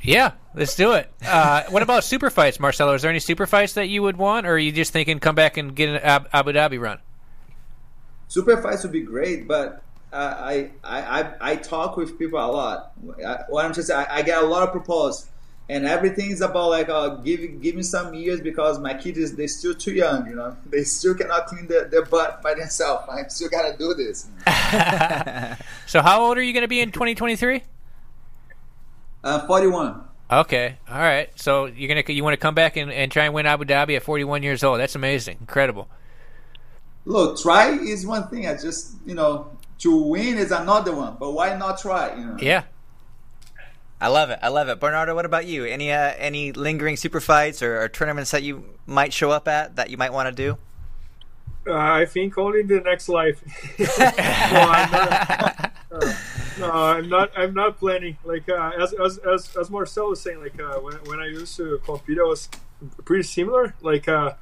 Yeah, let's do it. Uh, what about super fights, Marcelo? Is there any super fights that you would want, or are you just thinking come back and get an Ab- Abu Dhabi run?
Super fights would be great, but I, I I I talk with people a lot. I, what I'm just I, I get a lot of proposals, and everything is about like uh, give give me some years because my kids is they're still too young. You know, they still cannot clean their, their butt by themselves. I still gotta do this.
so, how old are you going to be in 2023?
Uh, 41.
Okay, all right. So you're gonna you want to come back and, and try and win Abu Dhabi at 41 years old? That's amazing, incredible.
Look, try is one thing. I just you know to win is another one. But why not try? You know.
Yeah.
I love it. I love it. Bernardo, what about you? Any uh, any lingering super fights or, or, tournaments that you might show up at that you might want to do?
Uh, I think only the next life. no, I'm not, uh, no, I'm not. I'm not planning. Like uh, as, as as as Marcel was saying, like uh, when when I used to compete, I was pretty similar. Like uh,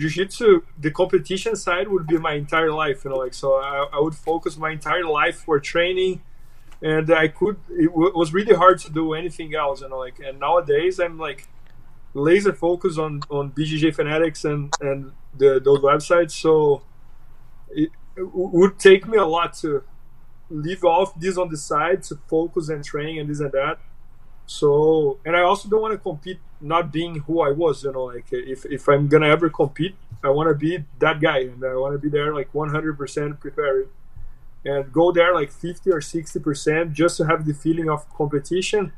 jiu-jitsu, the competition side would be my entire life. You know, like so I, I would focus my entire life for training, and I could. It w- was really hard to do anything else. You know, like and nowadays I'm like laser focus on on BJJ Fanatics and and the, those websites. So it, it, would take me a lot to leave off this on the side to focus and train and this and that. So and I also don't want to compete not being who I was. You know, like if if I'm gonna ever compete, I want to be that guy and I want to be there like 100% prepared and go there like 50 or 60% just to have the feeling of competition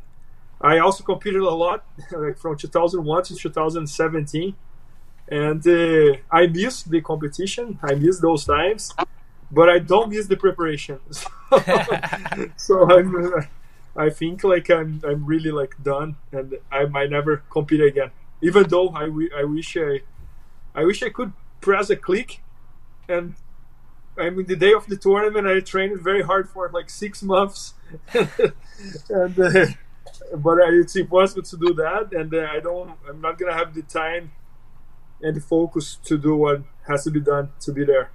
I also competed a lot, like from 2001 to 2017, and uh, I miss the competition. I miss those times, but I don't miss the preparation. so I'm, I think like I'm, I'm really like done, and I might never compete again. Even though I, I wish I, I wish I could press a click, and I mean the day of the tournament I trained very hard for like six months, and. Uh, but it's impossible to do that, and uh, I don't. I'm not gonna have the time and the focus to do what has to be done to be there.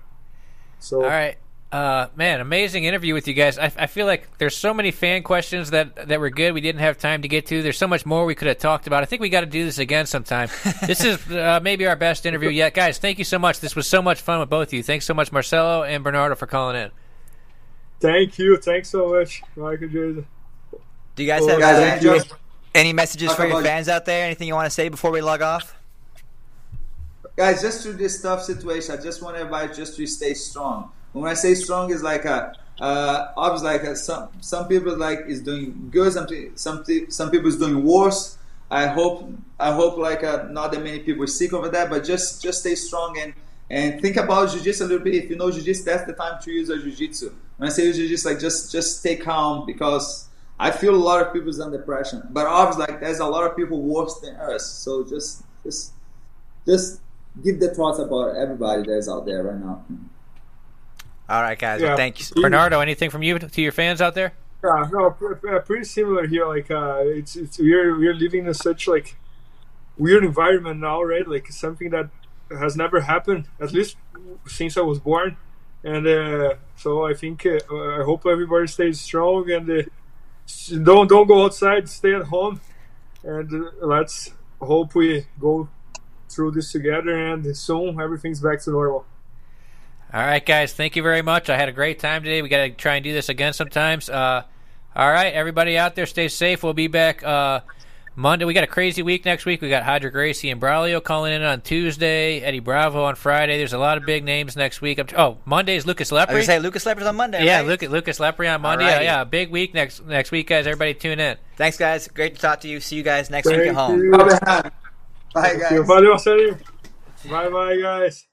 So,
all right, uh, man, amazing interview with you guys. I, I, feel like there's so many fan questions that that were good. We didn't have time to get to. There's so much more we could have talked about. I think we got to do this again sometime. this is uh, maybe our best interview yet, guys. Thank you so much. This was so much fun with both of you. Thanks so much, Marcelo and Bernardo, for calling in.
Thank you. Thanks so much, Michael Jason.
Do you guys have
Guys, thank you.
any messages
Talk
for your
about-
fans out there? Anything you want to say before we log off?
guys just through this tough situation i just want everybody just to stay strong when i say strong is like a uh obviously like a, some some people like is doing good some some some people is doing worse. I hope i hope like uh, not that many people sick over that but just just stay strong and and think about jiu-jitsu a little bit. If you know jiu-jitsu that's the time to use a jiu-jitsu. When i say jiu-jitsu like just just stay calm because i feel a lot of people is under pressure. But obviously like there's a lot of people worse than us. So just just just give the thoughts about everybody that's out there right now.
All right, guys.
Yeah.
Well, thank you.
Bernardo, anything from you to your fans out there?
Yeah, no, pr- pr- pretty similar here. Like, uh, it's it's we're we're living in such like weird environment now, right? Like something that has never happened, at least since I was born. And uh, so I think uh, I hope everybody stays strong and uh, don't don't go outside. Stay at home, and uh, let's hope we go through this together. And soon everything's back to normal.
All right, guys. Thank you very much. I had a great time today. We got to try and do this again sometimes. Uh, all right, everybody out there, stay safe. We'll be back uh, Monday. We got a crazy week next week. We got Kyra Gracie and Braulio calling in on Tuesday. Eddie Bravo on Friday. There's a lot of big names next week. I'm- Oh, Monday's Lucas
I was Lepri. say Lucas Lepri on Monday.
yeah,
right?
Lucas Lucas Lepri on Monday.
Alrighty.
Yeah, big week next next week, guys. Everybody tune in.
Thanks, guys. Great to talk to you. See you guys next week at home.
you.
Bye, guys.
Valeu, Marcelinho. Bye, bye, guys.